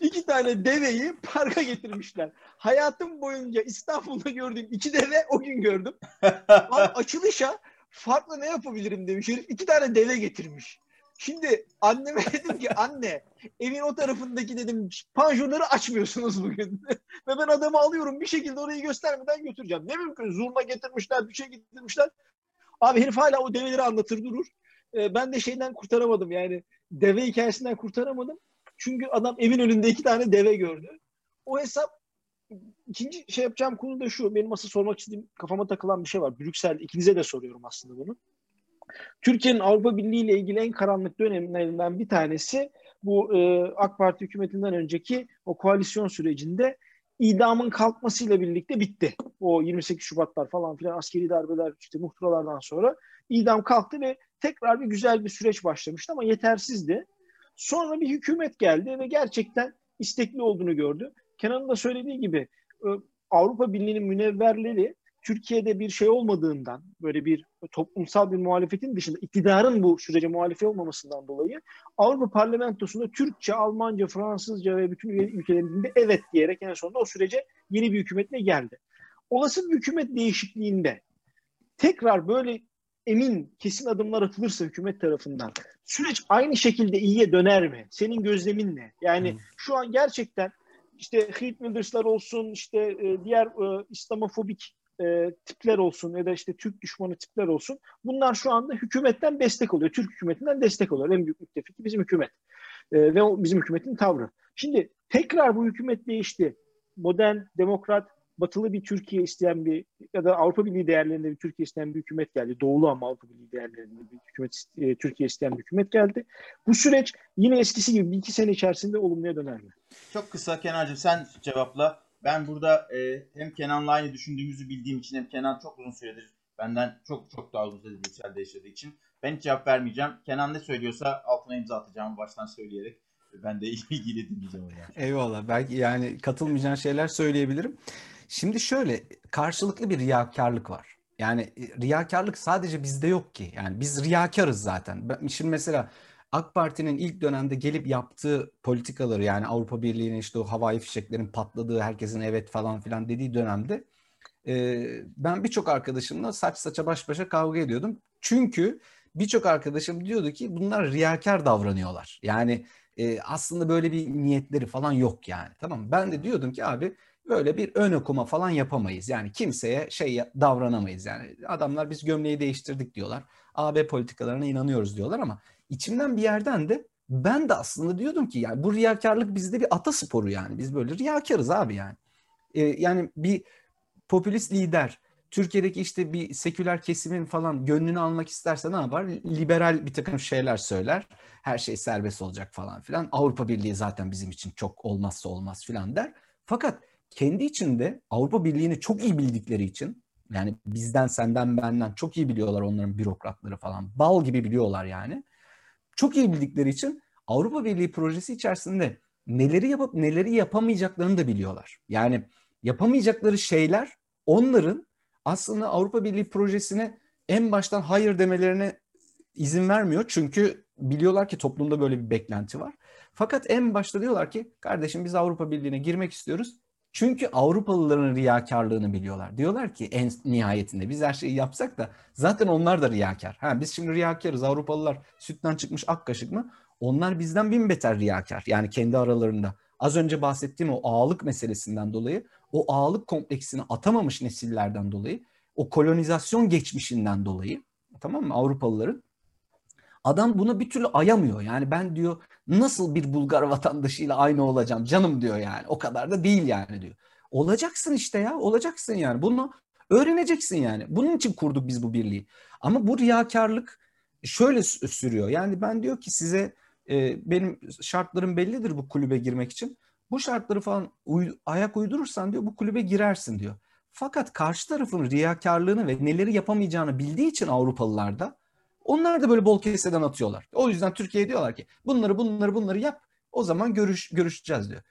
iki tane deveyi parka getirmişler. Hayatım boyunca İstanbul'da gördüğüm iki deve o gün gördüm. Abi açılışa farklı ne yapabilirim demiş herif. İki tane deve getirmiş. Şimdi anneme dedim ki anne evin o tarafındaki dedim panjurları açmıyorsunuz bugün. Ve ben adamı alıyorum bir şekilde orayı göstermeden götüreceğim. Ne mümkün zurna getirmişler bir şey getirmişler. Abi herif hala o develeri anlatır durur. Ee, ben de şeyden kurtaramadım yani deve hikayesinden kurtaramadım. Çünkü adam evin önünde iki tane deve gördü. O hesap ikinci şey yapacağım konu da şu. Benim asıl sormak istediğim kafama takılan bir şey var. Brüksel ikinize de soruyorum aslında bunu. Türkiye'nin Avrupa Birliği ile ilgili en karanlık dönemlerinden bir tanesi bu e, AK Parti hükümetinden önceki o koalisyon sürecinde idamın kalkmasıyla birlikte bitti. O 28 Şubatlar falan filan askeri darbeler işte muhtıralardan sonra idam kalktı ve tekrar bir güzel bir süreç başlamıştı ama yetersizdi. Sonra bir hükümet geldi ve gerçekten istekli olduğunu gördü. Kenan'ın da söylediği gibi e, Avrupa Birliği'nin münevverleri Türkiye'de bir şey olmadığından, böyle bir toplumsal bir muhalefetin dışında iktidarın bu sürece muhalife olmamasından dolayı Avrupa Parlamentosu'nda Türkçe, Almanca, Fransızca ve bütün ülkelerin dilinde evet diyerek en sonunda o sürece yeni bir hükümetle geldi. Olası bir hükümet değişikliğinde tekrar böyle emin, kesin adımlar atılırsa hükümet tarafından süreç aynı şekilde iyiye döner mi? Senin gözlemin ne? Yani hmm. şu an gerçekten işte Heath Wilders'lar olsun, işte e, diğer e, İslamofobik e, tipler olsun ya da işte Türk düşmanı tipler olsun. Bunlar şu anda hükümetten destek alıyor. Türk hükümetinden destek alıyor. En büyük müttefiki bizim hükümet. E, ve o bizim hükümetin tavrı. Şimdi tekrar bu hükümet değişti. Modern, demokrat, batılı bir Türkiye isteyen bir ya da Avrupa Birliği değerlerinde bir Türkiye isteyen bir hükümet geldi. Doğulu ama Avrupa Birliği değerlerinde bir hükümet e, Türkiye isteyen bir hükümet geldi. Bu süreç yine eskisi gibi bir iki sene içerisinde olumluya döner mi? Çok kısa Kenan'cığım sen cevapla. Ben burada e, hem Kenan'la aynı düşündüğümüzü bildiğim için hem Kenan çok uzun süredir benden çok çok daha uzun süredir Brüksel'de yaşadığı için ben hiç cevap vermeyeceğim. Kenan ne söylüyorsa altına imza atacağım baştan söyleyerek. Ben de ilgili dinleyeceğim. Yani. Eyvallah. Belki yani katılmayacağın şeyler söyleyebilirim. Şimdi şöyle karşılıklı bir riyakarlık var. Yani e, riyakarlık sadece bizde yok ki. Yani biz riyakarız zaten. Şimdi mesela AK Parti'nin ilk dönemde gelip yaptığı politikaları yani Avrupa Birliği'nin işte o havai fişeklerin patladığı, herkesin evet falan filan dediği dönemde e, ben birçok arkadaşımla saç saça baş başa kavga ediyordum. Çünkü birçok arkadaşım diyordu ki bunlar riyakar davranıyorlar. Yani e, aslında böyle bir niyetleri falan yok yani. Tamam Ben de diyordum ki abi böyle bir ön okuma falan yapamayız. Yani kimseye şey davranamayız yani. Adamlar biz gömleği değiştirdik diyorlar. AB politikalarına inanıyoruz diyorlar ama içimden bir yerden de ben de aslında diyordum ki yani bu riyakarlık bizde bir ata sporu yani. Biz böyle riyakarız abi yani. Ee, yani bir popülist lider Türkiye'deki işte bir seküler kesimin falan gönlünü almak isterse ne yapar? Liberal bir takım şeyler söyler. Her şey serbest olacak falan filan. Avrupa Birliği zaten bizim için çok olmazsa olmaz filan der. Fakat kendi içinde Avrupa Birliği'ni çok iyi bildikleri için yani bizden senden benden çok iyi biliyorlar onların bürokratları falan. Bal gibi biliyorlar yani. Çok iyi bildikleri için Avrupa Birliği projesi içerisinde neleri yapıp neleri yapamayacaklarını da biliyorlar. Yani yapamayacakları şeyler onların aslında Avrupa Birliği projesine en baştan hayır demelerine izin vermiyor. Çünkü biliyorlar ki toplumda böyle bir beklenti var. Fakat en başta diyorlar ki kardeşim biz Avrupa Birliği'ne girmek istiyoruz. Çünkü Avrupalıların riyakarlığını biliyorlar. Diyorlar ki en nihayetinde biz her şeyi yapsak da zaten onlar da riyakar. Ha, biz şimdi riyakarız. Avrupalılar sütten çıkmış ak kaşık mı? Onlar bizden bin beter riyakar. Yani kendi aralarında. Az önce bahsettiğim o ağalık meselesinden dolayı o ağalık kompleksini atamamış nesillerden dolayı o kolonizasyon geçmişinden dolayı tamam mı Avrupalıların Adam buna bir türlü ayamıyor. Yani ben diyor nasıl bir Bulgar vatandaşıyla aynı olacağım canım diyor yani. O kadar da değil yani diyor. Olacaksın işte ya olacaksın yani. Bunu öğreneceksin yani. Bunun için kurduk biz bu birliği. Ama bu riyakarlık şöyle sürüyor. Yani ben diyor ki size e, benim şartlarım bellidir bu kulübe girmek için. Bu şartları falan uy- ayak uydurursan diyor bu kulübe girersin diyor. Fakat karşı tarafın riyakarlığını ve neleri yapamayacağını bildiği için Avrupalılar da onlar da böyle bol keseden atıyorlar. O yüzden Türkiye'ye diyorlar ki bunları bunları bunları yap o zaman görüş, görüşeceğiz diyor.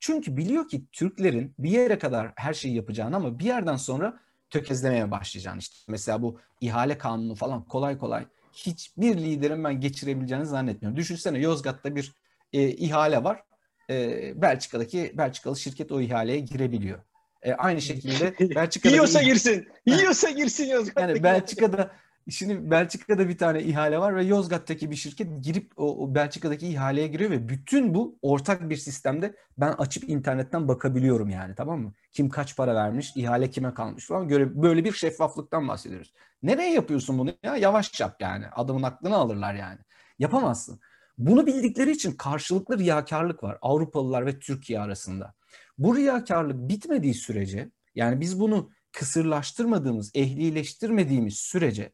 Çünkü biliyor ki Türklerin bir yere kadar her şeyi yapacağını ama bir yerden sonra tökezlemeye başlayacağını. İşte mesela bu ihale kanunu falan kolay kolay hiçbir liderin ben geçirebileceğini zannetmiyorum. Düşünsene Yozgat'ta bir e, ihale var. E, Belçika'daki Belçikalı şirket o ihaleye girebiliyor. E, aynı şekilde Belçika'da yiyorsa girsin. Yiyorsa girsin Yozgat'ta. Yani Belçika'da Şimdi Belçika'da bir tane ihale var ve Yozgat'taki bir şirket girip o, o Belçika'daki ihaleye giriyor ve bütün bu ortak bir sistemde ben açıp internetten bakabiliyorum yani tamam mı? Kim kaç para vermiş, ihale kime kalmış falan göre böyle bir şeffaflıktan bahsediyoruz. Nereye yapıyorsun bunu ya? Yavaş yap yani. Adamın aklını alırlar yani. Yapamazsın. Bunu bildikleri için karşılıklı riyakarlık var Avrupalılar ve Türkiye arasında. Bu riyakarlık bitmediği sürece yani biz bunu kısırlaştırmadığımız, ehlileştirmediğimiz sürece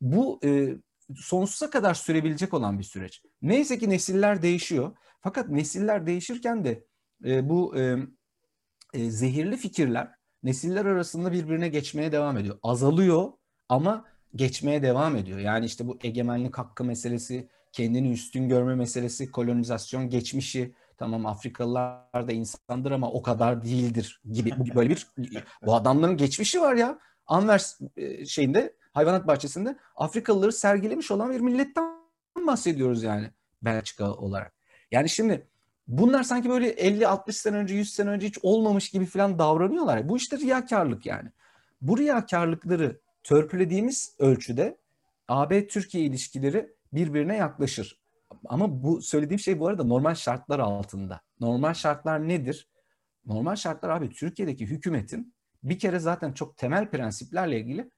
bu e, sonsuza kadar sürebilecek olan bir süreç. Neyse ki nesiller değişiyor. Fakat nesiller değişirken de e, bu e, e, zehirli fikirler nesiller arasında birbirine geçmeye devam ediyor. Azalıyor ama geçmeye devam ediyor. Yani işte bu egemenlik hakkı meselesi, kendini üstün görme meselesi, kolonizasyon geçmişi, tamam Afrikalılar da insandır ama o kadar değildir gibi böyle bir bu adamların geçmişi var ya. Anvers e, şeyinde hayvanat bahçesinde Afrikalıları sergilemiş olan bir milletten bahsediyoruz yani Belçika olarak. Yani şimdi bunlar sanki böyle 50-60 sene önce 100 sene önce hiç olmamış gibi falan davranıyorlar. Bu işte riyakarlık yani. Bu riyakarlıkları törpülediğimiz ölçüde AB-Türkiye ilişkileri birbirine yaklaşır. Ama bu söylediğim şey bu arada normal şartlar altında. Normal şartlar nedir? Normal şartlar abi Türkiye'deki hükümetin bir kere zaten çok temel prensiplerle ilgili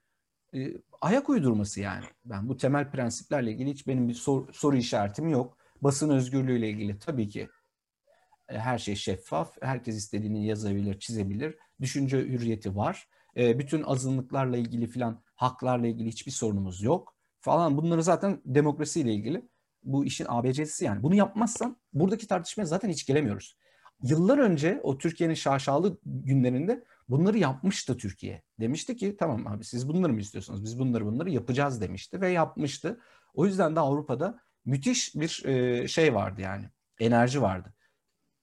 e, ayak uydurması yani. Ben bu temel prensiplerle ilgili hiç benim bir sor, soru işaretim yok. Basın özgürlüğüyle ilgili tabii ki e, her şey şeffaf. Herkes istediğini yazabilir, çizebilir. Düşünce hürriyeti var. E, bütün azınlıklarla ilgili filan haklarla ilgili hiçbir sorunumuz yok falan. Bunları zaten demokrasiyle ilgili bu işin ABC'si yani. Bunu yapmazsan buradaki tartışmaya zaten hiç gelemiyoruz. Yıllar önce o Türkiye'nin şaşalı günlerinde Bunları yapmıştı Türkiye. Demişti ki tamam abi siz bunları mı istiyorsunuz? Biz bunları bunları yapacağız demişti ve yapmıştı. O yüzden de Avrupa'da müthiş bir e, şey vardı yani. Enerji vardı.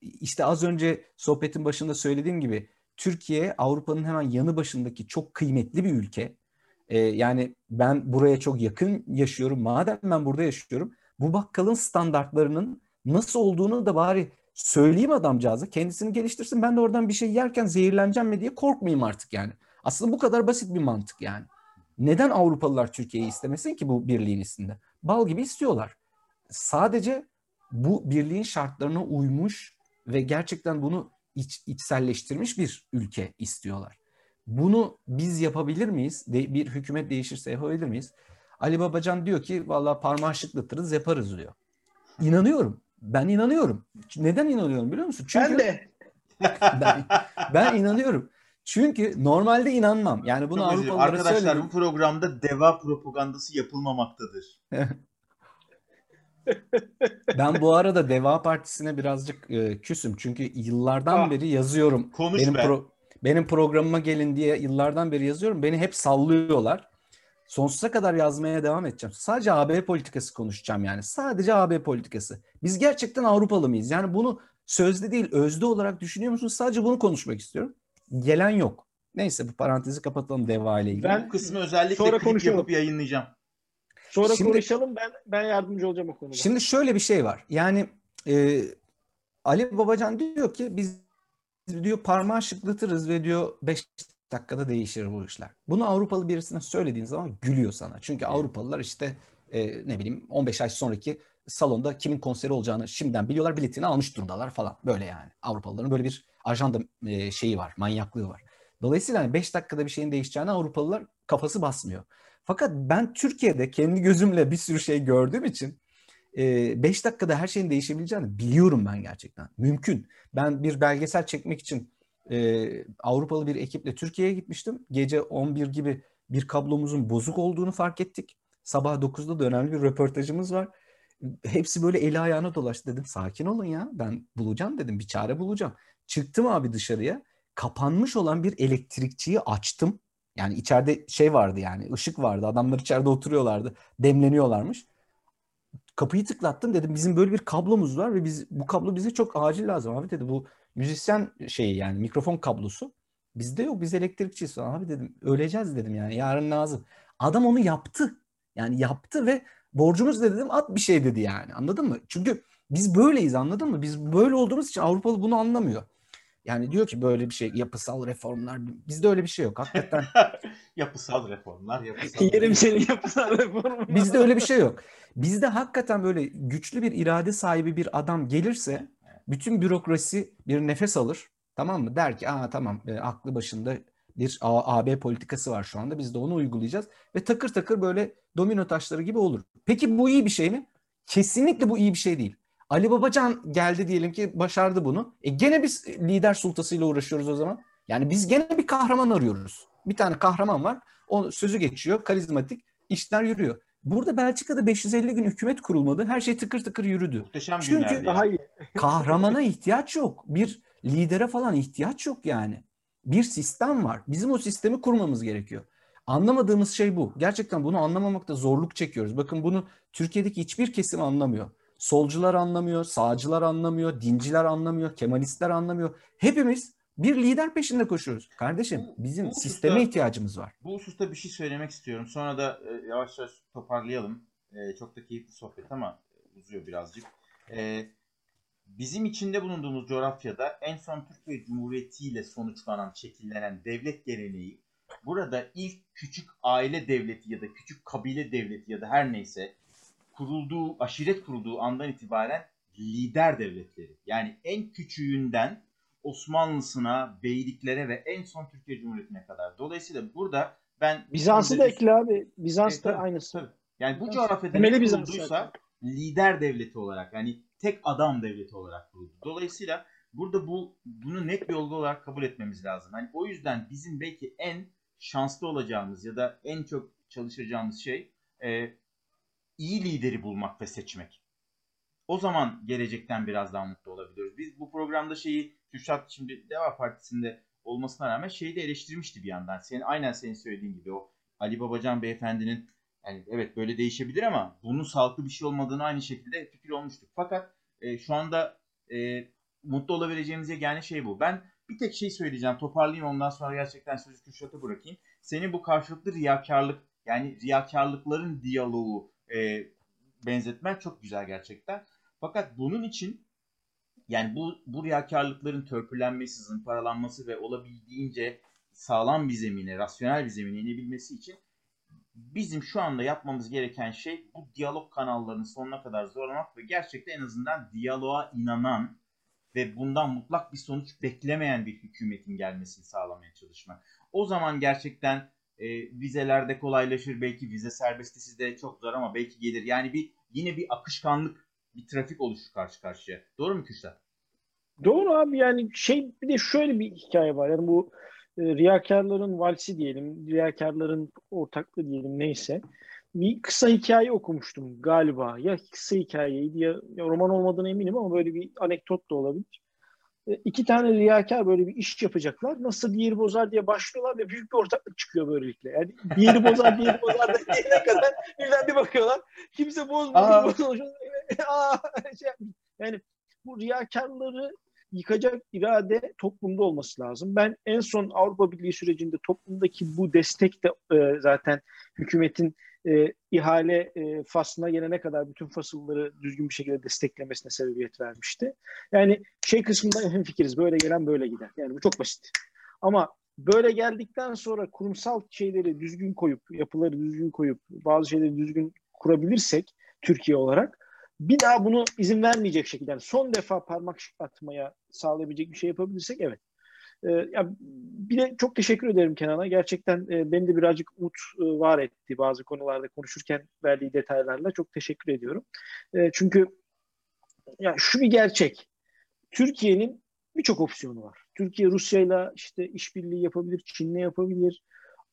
İşte az önce sohbetin başında söylediğim gibi Türkiye Avrupa'nın hemen yanı başındaki çok kıymetli bir ülke. E, yani ben buraya çok yakın yaşıyorum. Madem ben burada yaşıyorum bu bakkalın standartlarının nasıl olduğunu da bari söyleyeyim adamcağıza kendisini geliştirsin. Ben de oradan bir şey yerken zehirleneceğim mi diye korkmayayım artık yani. Aslında bu kadar basit bir mantık yani. Neden Avrupalılar Türkiye'yi istemesin ki bu birliğin içinde? Bal gibi istiyorlar. Sadece bu birliğin şartlarına uymuş ve gerçekten bunu iç, içselleştirmiş bir ülke istiyorlar. Bunu biz yapabilir miyiz? De, bir hükümet değişirse yapabilir miyiz? Ali Babacan diyor ki valla parmağı şıklatırız yaparız diyor. İnanıyorum. Ben inanıyorum. Neden inanıyorum biliyor musun? Çünkü ben de. ben, ben inanıyorum. Çünkü normalde inanmam. Yani bunu Avrupalılara Arkadaşlar söyledim. bu programda deva propagandası yapılmamaktadır. ben bu arada Deva Partisi'ne birazcık e, küsüm. Çünkü yıllardan ah, beri yazıyorum. Konuş benim be. Pro, benim programıma gelin diye yıllardan beri yazıyorum. Beni hep sallıyorlar. Sonsuza kadar yazmaya devam edeceğim. Sadece AB politikası konuşacağım yani. Sadece AB politikası. Biz gerçekten Avrupalı mıyız? Yani bunu sözde değil özde olarak düşünüyor musunuz? Sadece bunu konuşmak istiyorum. Gelen yok. Neyse bu parantezi kapatalım Deva ile ilgili. Ben kısmı özellikle sonra klip yapıp yayınlayacağım. Sonra şimdi, konuşalım ben ben yardımcı olacağım o konuda. Şimdi şöyle bir şey var. Yani e, Ali Babacan diyor ki biz diyor parmağı şıklatırız ve diyor 5 dakikada değişir bu işler. Bunu Avrupalı birisine söylediğin zaman gülüyor sana. Çünkü Avrupalılar işte e, ne bileyim 15 ay sonraki salonda kimin konseri olacağını şimdiden biliyorlar. Biletini almış durumdalar falan. Böyle yani. Avrupalıların böyle bir ajanda e, şeyi var. Manyaklığı var. Dolayısıyla hani 5 dakikada bir şeyin değişeceğini Avrupalılar kafası basmıyor. Fakat ben Türkiye'de kendi gözümle bir sürü şey gördüğüm için 5 dakikada her şeyin değişebileceğini biliyorum ben gerçekten. Mümkün. Ben bir belgesel çekmek için Avrupalı bir ekiple Türkiye'ye gitmiştim. Gece 11 gibi bir kablomuzun bozuk olduğunu fark ettik. Sabah 9'da da önemli bir röportajımız var. Hepsi böyle eli ayağına dolaştı dedim. Sakin olun ya ben bulacağım dedim bir çare bulacağım. Çıktım abi dışarıya. Kapanmış olan bir elektrikçiyi açtım. Yani içeride şey vardı yani ışık vardı. Adamlar içeride oturuyorlardı. Demleniyorlarmış. Kapıyı tıklattım dedim bizim böyle bir kablomuz var ve biz bu kablo bize çok acil lazım abi dedi. Bu müzisyen şeyi yani mikrofon kablosu. Bizde yok biz elektrikçiyiz abi dedim. Öleceğiz dedim yani yarın lazım. Adam onu yaptı. Yani yaptı ve borcumuz da dedim at bir şey dedi yani anladın mı? Çünkü biz böyleyiz anladın mı? Biz böyle olduğumuz için Avrupalı bunu anlamıyor. Yani diyor ki böyle bir şey yapısal reformlar bizde öyle bir şey yok hakikaten. yapısal reformlar, yapısal. Yerim senin yapısal reformu. Bizde öyle bir şey yok. Bizde hakikaten böyle güçlü bir irade sahibi bir adam gelirse bütün bürokrasi bir nefes alır. Tamam mı? Der ki aa tamam e, aklı başında bir AB politikası var şu anda. Biz de onu uygulayacağız. Ve takır takır böyle domino taşları gibi olur. Peki bu iyi bir şey mi? Kesinlikle bu iyi bir şey değil. Ali Babacan geldi diyelim ki başardı bunu. E gene biz lider sultasıyla uğraşıyoruz o zaman. Yani biz gene bir kahraman arıyoruz. Bir tane kahraman var. O sözü geçiyor. Karizmatik. işler yürüyor. Burada Belçika'da 550 gün hükümet kurulmadı. Her şey tıkır tıkır yürüdü. Muhteşem Çünkü daha iyi. kahramana ihtiyaç yok. Bir lidere falan ihtiyaç yok yani. Bir sistem var. Bizim o sistemi kurmamız gerekiyor. Anlamadığımız şey bu. Gerçekten bunu anlamamakta zorluk çekiyoruz. Bakın bunu Türkiye'deki hiçbir kesim anlamıyor. Solcular anlamıyor, sağcılar anlamıyor, dinciler anlamıyor, kemalistler anlamıyor. Hepimiz bir lider peşinde koşuyoruz. Kardeşim bizim bu sisteme hususta, ihtiyacımız var. Bu hususta bir şey söylemek istiyorum. Sonra da e, yavaş yavaş toparlayalım. E, çok da keyifli sohbet ama uzuyor birazcık. E, bizim içinde bulunduğumuz coğrafyada en son Türkiye Cumhuriyeti ile sonuçlanan, şekillenen devlet geleneği burada ilk küçük aile devleti ya da küçük kabile devleti ya da her neyse kurulduğu, aşiret kurulduğu andan itibaren lider devletleri. Yani en küçüğünden Osmanlısına, beyliklere ve en son Türkiye Cumhuriyeti'ne kadar. Dolayısıyla burada ben... Bizans'ı da ekle abi. Bizans da aynısı. Tabii. Yani bu coğrafyada ne kurulduysa lider devleti olarak yani tek adam devleti olarak kuruldu. Dolayısıyla burada bu bunu net bir olgu olarak kabul etmemiz lazım. Hani o yüzden bizim belki en şanslı olacağımız ya da en çok çalışacağımız şey e, iyi lideri bulmak ve seçmek. O zaman gelecekten biraz daha mutlu olabiliyoruz. Biz bu programda şeyi Kürşat şimdi Deva Partisi'nde olmasına rağmen şeyi de eleştirmişti bir yandan. Senin aynen senin söylediğin gibi o Ali Babacan beyefendinin yani evet böyle değişebilir ama bunun sağlıklı bir şey olmadığını aynı şekilde fikir olmuştuk. Fakat e, şu anda e, mutlu olabileceğimiz yegane şey bu. Ben bir tek şey söyleyeceğim toparlayayım ondan sonra gerçekten sözü Kürşat'a bırakayım. Senin bu karşılıklı riyakarlık yani riyakarlıkların diyaloğu e, benzetmen çok güzel gerçekten. Fakat bunun için yani bu, bu riyakarlıkların törpülenmesi, zımparalanması ve olabildiğince sağlam bir zemine, rasyonel bir zemine inebilmesi için bizim şu anda yapmamız gereken şey bu diyalog kanallarını sonuna kadar zorlamak ve gerçekten en azından diyaloğa inanan ve bundan mutlak bir sonuç beklemeyen bir hükümetin gelmesini sağlamaya çalışmak. O zaman gerçekten e, vizelerde kolaylaşır. Belki vize serbestisi sizde çok zor ama belki gelir. Yani bir yine bir akışkanlık, bir trafik oluşur karşı karşıya. Doğru mu Kürşat? Doğru abi yani şey bir de şöyle bir hikaye var. Yani bu e, riyakarların valsi diyelim, riyakarların ortaklığı diyelim neyse. Bir kısa hikaye okumuştum galiba. Ya kısa hikayeydi ya, ya roman olmadığına eminim ama böyle bir anekdot da olabilir. E, iki tane riyakar böyle bir iş yapacaklar. Nasıl diğeri bozar diye başlıyorlar ve büyük bir ortaklık çıkıyor böylelikle. Yani diğeri bozar, diğeri bozar da diyene kadar birden bir bakıyorlar. Kimse bozmuyor. bozmuyor. şey yani bu riyakarları yıkacak irade toplumda olması lazım. Ben en son Avrupa Birliği sürecinde toplumdaki bu destek de e, zaten hükümetin e, ihale e, faslına gelene kadar bütün fasılları düzgün bir şekilde desteklemesine sebebiyet vermişti. Yani şey kısmında hem fikiriz böyle gelen böyle gider. Yani bu çok basit. Ama böyle geldikten sonra kurumsal şeyleri düzgün koyup, yapıları düzgün koyup, bazı şeyleri düzgün kurabilirsek Türkiye olarak bir daha bunu izin vermeyecek şekilde yani son defa parmak atmaya sağlayabilecek bir şey yapabilirsek evet. Ee, ya bir de çok teşekkür ederim Kenan'a. Gerçekten e, beni de birazcık umut e, var etti bazı konularda konuşurken verdiği detaylarla. Çok teşekkür ediyorum. E, çünkü ya şu bir gerçek. Türkiye'nin birçok opsiyonu var. Türkiye Rusya'yla işte işbirliği yapabilir, Çin'le yapabilir,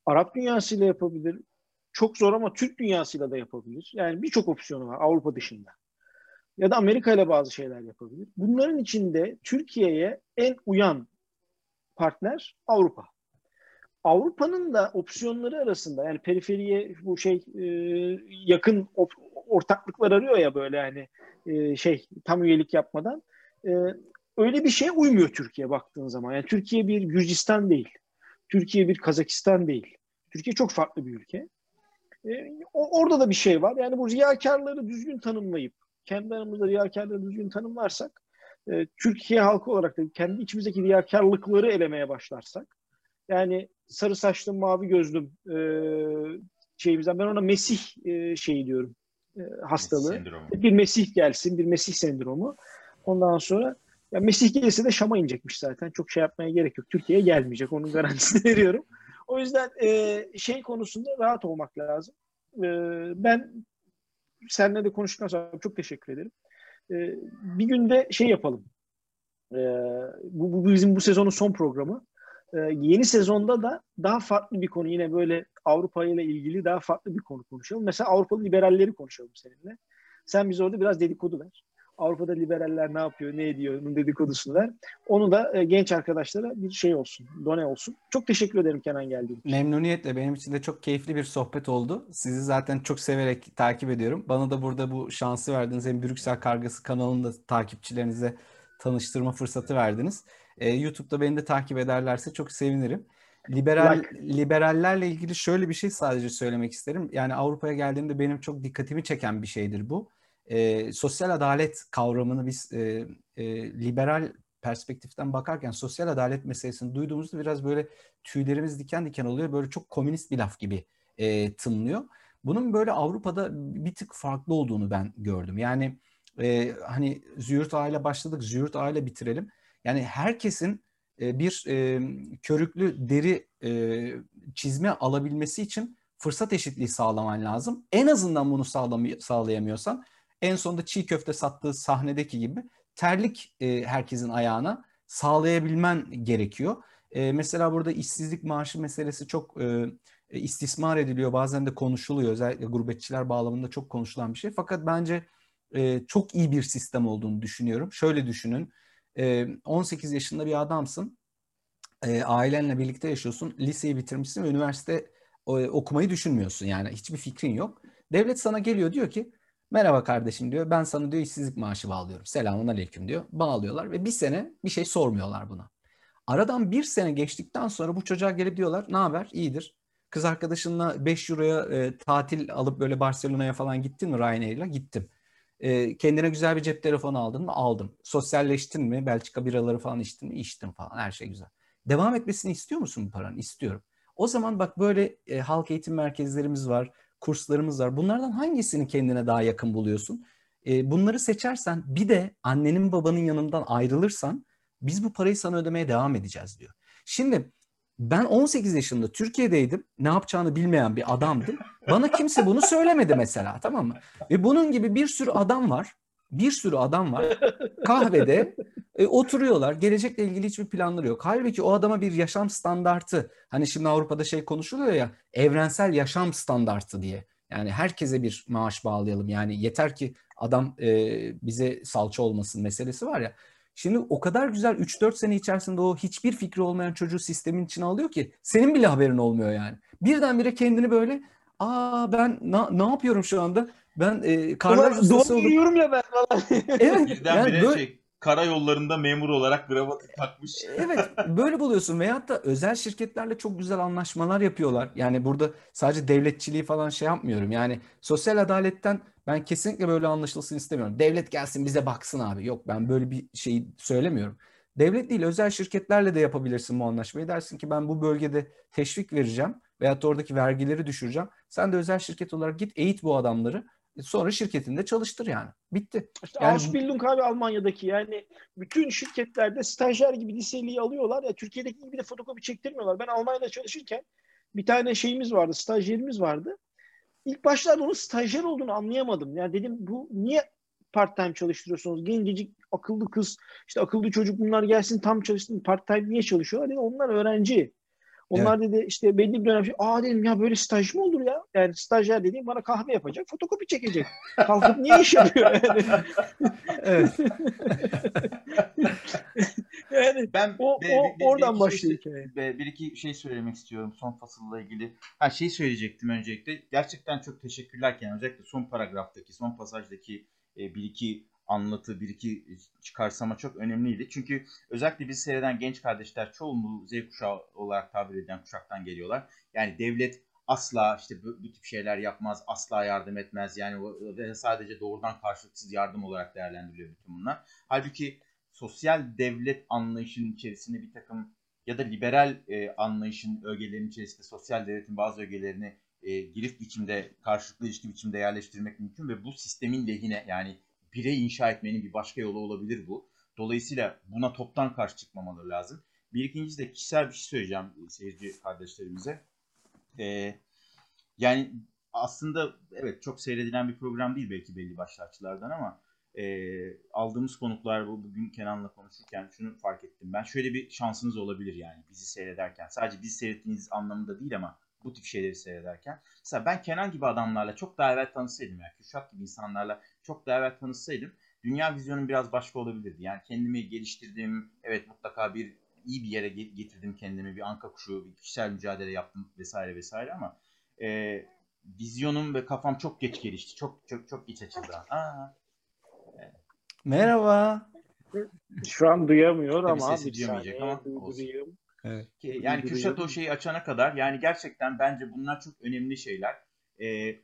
Arap dünyasıyla yapabilir. Çok zor ama Türk dünyasıyla da yapabilir. Yani birçok opsiyonu var Avrupa dışında ya da Amerika ile bazı şeyler yapabilir. Bunların içinde Türkiye'ye en uyan partner Avrupa. Avrupa'nın da opsiyonları arasında yani periferiye bu şey e, yakın ortaklıklar arıyor ya böyle yani e, şey tam üyelik yapmadan e, öyle bir şeye uymuyor Türkiye baktığın zaman. Yani Türkiye bir Gürcistan değil. Türkiye bir Kazakistan değil. Türkiye çok farklı bir ülke. E, orada da bir şey var. Yani bu riyakarları düzgün tanımlayıp kendi aramızda riyakarları düzgün tanımlarsak e, Türkiye halkı olarak da kendi içimizdeki riyakarlıkları elemeye başlarsak yani sarı saçlı mavi gözlüm e, şeyimizden ben ona Mesih e, şeyi diyorum e, hastalığı. Mesih bir Mesih gelsin, bir Mesih sendromu. Ondan sonra ya Mesih gelirse de Şam'a inecekmiş zaten. Çok şey yapmaya gerek yok. Türkiye'ye gelmeyecek. Onun garantisini veriyorum. O yüzden e, şey konusunda rahat olmak lazım. E, ben seninle de konuştuktan sonra çok teşekkür ederim. E, bir günde şey yapalım. E, bu, bu bizim bu sezonun son programı. E, yeni sezonda da daha farklı bir konu yine böyle Avrupa ile ilgili daha farklı bir konu konuşalım. Mesela Avrupalı liberalleri konuşalım seninle. Sen bize orada biraz dedikodu ver. Avrupa'da liberaller ne yapıyor, ne ediyor, onun dedikodusunu ver. Onu da e, genç arkadaşlara bir şey olsun, done olsun. Çok teşekkür ederim Kenan geldiğin için. Memnuniyetle benim için de çok keyifli bir sohbet oldu. Sizi zaten çok severek takip ediyorum. Bana da burada bu şansı verdiniz. Hem Brüksel Kargası kanalında takipçilerinize tanıştırma fırsatı verdiniz. Ee, YouTube'da beni de takip ederlerse çok sevinirim. Liberal like. liberallerle ilgili şöyle bir şey sadece söylemek isterim. Yani Avrupa'ya geldiğimde benim çok dikkatimi çeken bir şeydir bu e, sosyal adalet kavramını biz e, e, liberal perspektiften bakarken sosyal adalet meselesini duyduğumuzda biraz böyle tüylerimiz diken diken oluyor. Böyle çok komünist bir laf gibi e, tınlıyor. Bunun böyle Avrupa'da bir tık farklı olduğunu ben gördüm. Yani e, hani Züğürt Aile başladık, Züğürt Aile bitirelim. Yani herkesin e, bir e, körüklü deri e, çizme alabilmesi için fırsat eşitliği sağlaman lazım. En azından bunu sağlamay- sağlayamıyorsan en sonunda çiğ köfte sattığı sahnedeki gibi terlik e, herkesin ayağına sağlayabilmen gerekiyor. E, mesela burada işsizlik maaşı meselesi çok e, e, istismar ediliyor. Bazen de konuşuluyor. Özellikle gurbetçiler bağlamında çok konuşulan bir şey. Fakat bence e, çok iyi bir sistem olduğunu düşünüyorum. Şöyle düşünün. E, 18 yaşında bir adamsın. E, ailenle birlikte yaşıyorsun. Liseyi bitirmişsin ve üniversite e, okumayı düşünmüyorsun. Yani hiçbir fikrin yok. Devlet sana geliyor diyor ki Merhaba kardeşim diyor. Ben sana diyor işsizlik maaşı bağlıyorum. Selamun aleyküm diyor. Bağlıyorlar ve bir sene bir şey sormuyorlar buna. Aradan bir sene geçtikten sonra bu çocuğa gelip diyorlar ne haber? İyidir. Kız arkadaşınla 5 euroya e, tatil alıp böyle Barcelona'ya falan gittin mi Ryanair'la? Gittim. E, kendine güzel bir cep telefonu aldın mı? Aldım. Sosyalleştin mi? Belçika biraları falan içtin mi? İçtim falan. Her şey güzel. Devam etmesini istiyor musun bu paranın? İstiyorum. O zaman bak böyle e, halk eğitim merkezlerimiz var, kurslarımız var. Bunlardan hangisini kendine daha yakın buluyorsun? E, bunları seçersen bir de annenin babanın yanından ayrılırsan biz bu parayı sana ödemeye devam edeceğiz diyor. Şimdi ben 18 yaşında Türkiye'deydim. Ne yapacağını bilmeyen bir adamdım. Bana kimse bunu söylemedi mesela tamam mı? Ve bunun gibi bir sürü adam var. Bir sürü adam var. Kahvede e, oturuyorlar. Gelecekle ilgili hiçbir planları yok. Halbuki o adama bir yaşam standartı. Hani şimdi Avrupa'da şey konuşuluyor ya evrensel yaşam standartı diye. Yani herkese bir maaş bağlayalım. Yani yeter ki adam e, bize salça olmasın meselesi var ya. Şimdi o kadar güzel 3-4 sene içerisinde o hiçbir fikri olmayan çocuğu sistemin içine alıyor ki senin bile haberin olmuyor yani. Birdenbire kendini böyle aa ben na, ne yapıyorum şu anda? Ben e, karlar ustası olup... ya ben falan. evet. Yani böyle... şey karayollarında memur olarak gravatı takmış. Evet böyle buluyorsun veyahut da özel şirketlerle çok güzel anlaşmalar yapıyorlar. Yani burada sadece devletçiliği falan şey yapmıyorum. Yani sosyal adaletten ben kesinlikle böyle anlaşılsın istemiyorum. Devlet gelsin bize baksın abi. Yok ben böyle bir şey söylemiyorum. Devlet değil özel şirketlerle de yapabilirsin bu anlaşmayı. Dersin ki ben bu bölgede teşvik vereceğim veyahut da oradaki vergileri düşüreceğim. Sen de özel şirket olarak git eğit bu adamları. Sonra şirketinde çalıştır yani. Bitti. İşte yani... Ausbildung abi Almanya'daki yani bütün şirketlerde stajyer gibi liseliği alıyorlar ya Türkiye'deki gibi de fotokopi çektirmiyorlar. Ben Almanya'da çalışırken bir tane şeyimiz vardı, stajyerimiz vardı. İlk başlarda onun stajyer olduğunu anlayamadım. Yani dedim bu niye part time çalıştırıyorsunuz? Gencecik akıllı kız, işte akıllı çocuk bunlar gelsin tam çalışsın part time niye çalışıyorlar? Dedim onlar öğrenci. Onlar evet. dedi işte belli bir dönem şey, aa dedim ya böyle staj mı olur ya? Yani stajyer dediğim bana kahve yapacak, fotokopi çekecek. Kalkıp niye iş yapıyor yani? evet. yani ben o, be, o be, oradan be, başlıyor şey, hikaye. Bir iki şey söylemek istiyorum son fasılla ilgili. Ha şey söyleyecektim öncelikle. Gerçekten çok teşekkürler Kenan. Özellikle son paragraftaki, son pasajdaki e, bir iki anlatı, bir iki çıkarsama çok önemliydi. Çünkü özellikle bizi seyreden genç kardeşler çoğunluğu Z kuşağı olarak tabir edilen kuşaktan geliyorlar. Yani devlet asla işte bu, bu tip şeyler yapmaz, asla yardım etmez. Yani sadece doğrudan karşılıksız yardım olarak değerlendiriliyor bütün bunlar. Halbuki sosyal devlet anlayışının içerisinde bir takım ya da liberal e, anlayışın ögelerinin içerisinde sosyal devletin bazı ögelerini e, girift biçimde, karşılıklı ilişki biçimde yerleştirmek mümkün ve bu sistemin lehine yani birey inşa etmenin bir başka yolu olabilir bu. Dolayısıyla buna toptan karşı çıkmamaları lazım. Bir ikincisi de kişisel bir şey söyleyeceğim seyirci kardeşlerimize. Ee, yani aslında evet çok seyredilen bir program değil belki belli başlı açılardan ama e, aldığımız konuklar bu bugün Kenan'la konuşurken şunu fark ettim. Ben şöyle bir şansınız olabilir yani bizi seyrederken. Sadece bizi seyrettiğiniz anlamında değil ama bu tip şeyleri seyrederken. Mesela ben Kenan gibi adamlarla çok daha evvel tanışsaydım ya, Kürşat gibi insanlarla çok daha evvel tanışsaydım dünya vizyonum biraz başka olabilirdi. Yani kendimi geliştirdim, evet mutlaka bir iyi bir yere getirdim kendimi, bir anka kuşu, bir kişisel mücadele yaptım vesaire vesaire ama e, vizyonum ve kafam çok geç gelişti. Çok çok çok geç açıldı. Aa, evet. Merhaba. Şu an duyamıyor Tabii ama sesi duyamayacak ama. Evet. Yani Kürşat o şeyi açana kadar yani gerçekten bence bunlar çok önemli şeyler. Ee,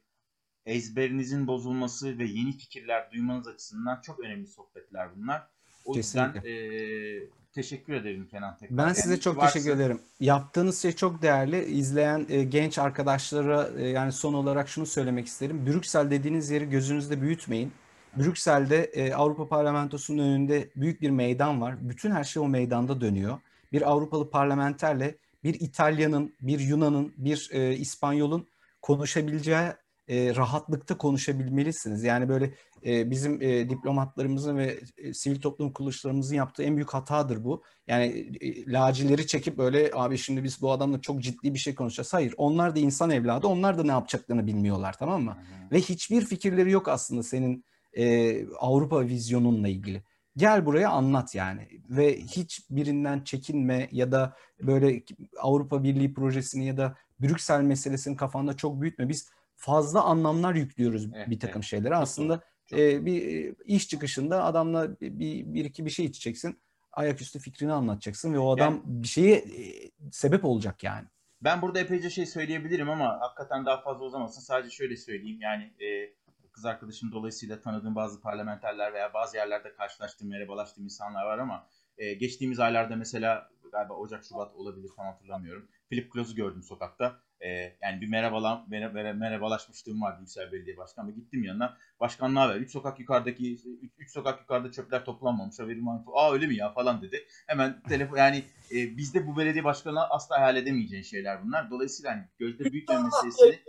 ezberinizin bozulması ve yeni fikirler duymanız açısından çok önemli sohbetler bunlar. O Kesinlikle. yüzden e, teşekkür ederim Kenan tekrar. Ben size çok varsa... teşekkür ederim. Yaptığınız şey çok değerli. İzleyen e, genç arkadaşlara e, yani son olarak şunu söylemek isterim. Brüksel dediğiniz yeri gözünüzde büyütmeyin. Brüksel'de e, Avrupa Parlamentosu'nun önünde büyük bir meydan var. Bütün her şey o meydanda dönüyor bir Avrupalı parlamenterle bir İtalya'nın, bir Yunan'ın, bir e, İspanyol'un konuşabileceği e, rahatlıkta konuşabilmelisiniz. Yani böyle e, bizim e, diplomatlarımızın ve e, sivil toplum kuruluşlarımızın yaptığı en büyük hatadır bu. Yani e, lacileri çekip böyle abi şimdi biz bu adamla çok ciddi bir şey konuşacağız. Hayır onlar da insan evladı onlar da ne yapacaklarını bilmiyorlar tamam mı? Hı-hı. Ve hiçbir fikirleri yok aslında senin e, Avrupa vizyonunla ilgili. Gel buraya anlat yani ve hiç birinden çekinme ya da böyle Avrupa Birliği projesini ya da Brüksel meselesini kafanda çok büyütme. Biz fazla anlamlar yüklüyoruz evet, bir takım evet. şeylere. Aslında çok e, bir iş çıkışında adamla bir, bir iki bir şey içeceksin. Ayaküstü fikrini anlatacaksın ve o adam yani, bir şeye e, sebep olacak yani. Ben burada epeyce şey söyleyebilirim ama hakikaten daha fazla uzamasın. Sadece şöyle söyleyeyim yani e, kız arkadaşım dolayısıyla tanıdığım bazı parlamenterler veya bazı yerlerde karşılaştığım, merhabalaştığım insanlar var ama e, geçtiğimiz aylarda mesela galiba Ocak Şubat olabilir tam hatırlamıyorum. Philip Klaus'u gördüm sokakta. Ee, yani bir merhabalan, mer- merhabalaşmışlığım vardı Yüksel Belediye Başkanı. Gittim yanına. Başkan ne haber? Üç sokak yukarıdaki, üç, üç sokak yukarıda çöpler toplanmamış. Haberim var. Aa öyle mi ya falan dedi. Hemen telefon yani e, bizde bu belediye başkanına asla hayal edemeyeceğin şeyler bunlar. Dolayısıyla hani gözde büyütme meselesini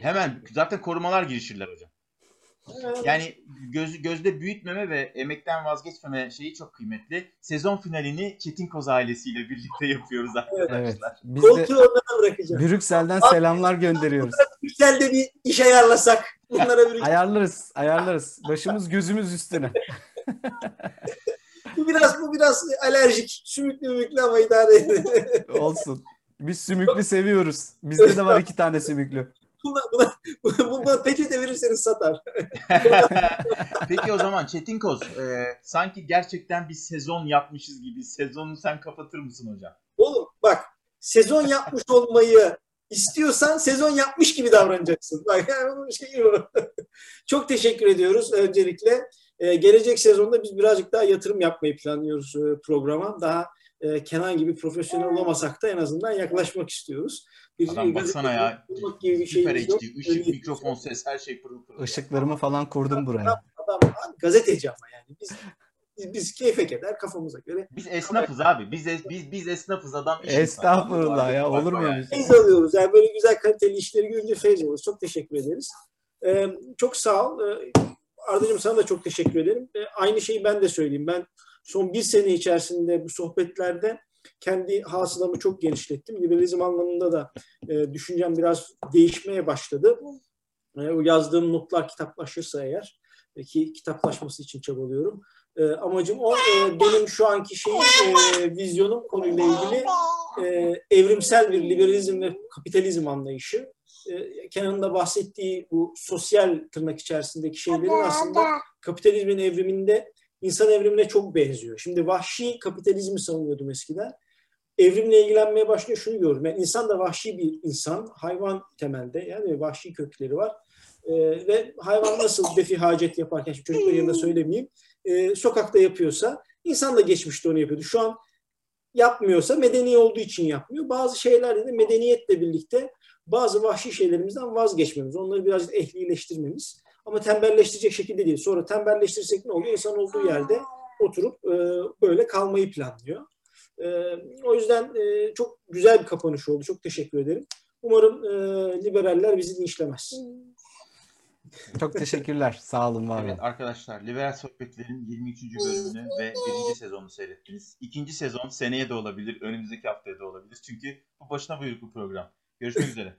hemen zaten korumalar girişirler hocam. Yani göz, gözde büyütmeme ve emekten vazgeçmeme şeyi çok kıymetli. Sezon finalini Çetin Koz ailesiyle birlikte yapıyoruz arkadaşlar. Evet. Biz Koltuğu onlara bırakacağım. Brüksel'den selamlar gönderiyoruz. Brüksel'de bir iş ayarlasak. Bunlara bir Ayarlarız, ayarlarız. Başımız gözümüz üstüne. bu biraz bu biraz alerjik. Sümüklü mümüklü ama idare edin. Olsun. Biz sümüklü seviyoruz. Bizde de var iki tane sümüklü. Buna, buna, buna peçete verirseniz satar. Peki o zaman Çetin Koz, e, sanki gerçekten bir sezon yapmışız gibi. Sezonu sen kapatır mısın hocam? Oğlum bak sezon yapmış olmayı istiyorsan sezon yapmış gibi davranacaksın. Bak yani şeyi bu. Çok teşekkür ediyoruz öncelikle. Ee, gelecek sezonda biz birazcık daha yatırım yapmayı planlıyoruz e, programa. Daha e, Kenan gibi profesyonel olamasak da en azından yaklaşmak istiyoruz. Bir Adam baksana ya. gibi bir Süper. HD, ışık, mikrofon, ses her şey pırıl pırıl. Işıklarımı falan kurdum buraya. Adam abi, gazeteci ama yani. Biz, biz, biz keyfe keder kafamıza göre. Biz esnafız abi. Biz es- biz biz esnafız adam. Estağfurullah ya, olur mu öyle şey? Feyiz alıyoruz. Yani böyle güzel kaliteli işleri görünce feyiz alıyoruz. Çok teşekkür ederiz. Ee, çok sağ ol. Ee, Arda'cığım sana da çok teşekkür ederim. Ee, aynı şeyi ben de söyleyeyim. Ben son bir sene içerisinde bu sohbetlerde kendi hasılamı çok genişlettim. Liberalizm anlamında da e, düşüncem biraz değişmeye başladı. E, o yazdığım notlar kitaplaşırsa eğer e, ki kitaplaşması için çabalıyorum. E, amacım o. E, benim şu anki şeyim, e, vizyonum konuyla ilgili e, evrimsel bir liberalizm ve kapitalizm anlayışı. E, Kenan'ın da bahsettiği bu sosyal tırnak içerisindeki şeylerin aslında kapitalizmin evriminde insan evrimine çok benziyor. Şimdi vahşi kapitalizmi savunuyordum eskiden. Evrimle ilgilenmeye başlıyor şunu gördüm. Yani insan da vahşi bir insan. Hayvan temelde yani vahşi kökleri var. E, ve hayvan nasıl defi hacet yaparken şimdi çocukların yanında söylemeyeyim. e, sokakta yapıyorsa insan da geçmişte onu yapıyordu. Şu an yapmıyorsa medeni olduğu için yapmıyor. Bazı şeylerde de medeniyetle birlikte bazı vahşi şeylerimizden vazgeçmemiz, onları biraz ehlileştirmemiz ama tembelleştirecek şekilde değil. Sonra tembelleştirsek ne oluyor? İnsan olduğu yerde oturup e, böyle kalmayı planlıyor. E, o yüzden e, çok güzel bir kapanış oldu. Çok teşekkür ederim. Umarım e, liberaller bizi linçlemez. Çok teşekkürler. Sağ olun, var. Evet arkadaşlar Liberal Sohbetler'in 23. bölümünü ve 1. sezonu seyrettiniz. İkinci sezon seneye de olabilir, önümüzdeki haftaya da olabilir. Çünkü bu başına buyruk bir program. Görüşmek üzere.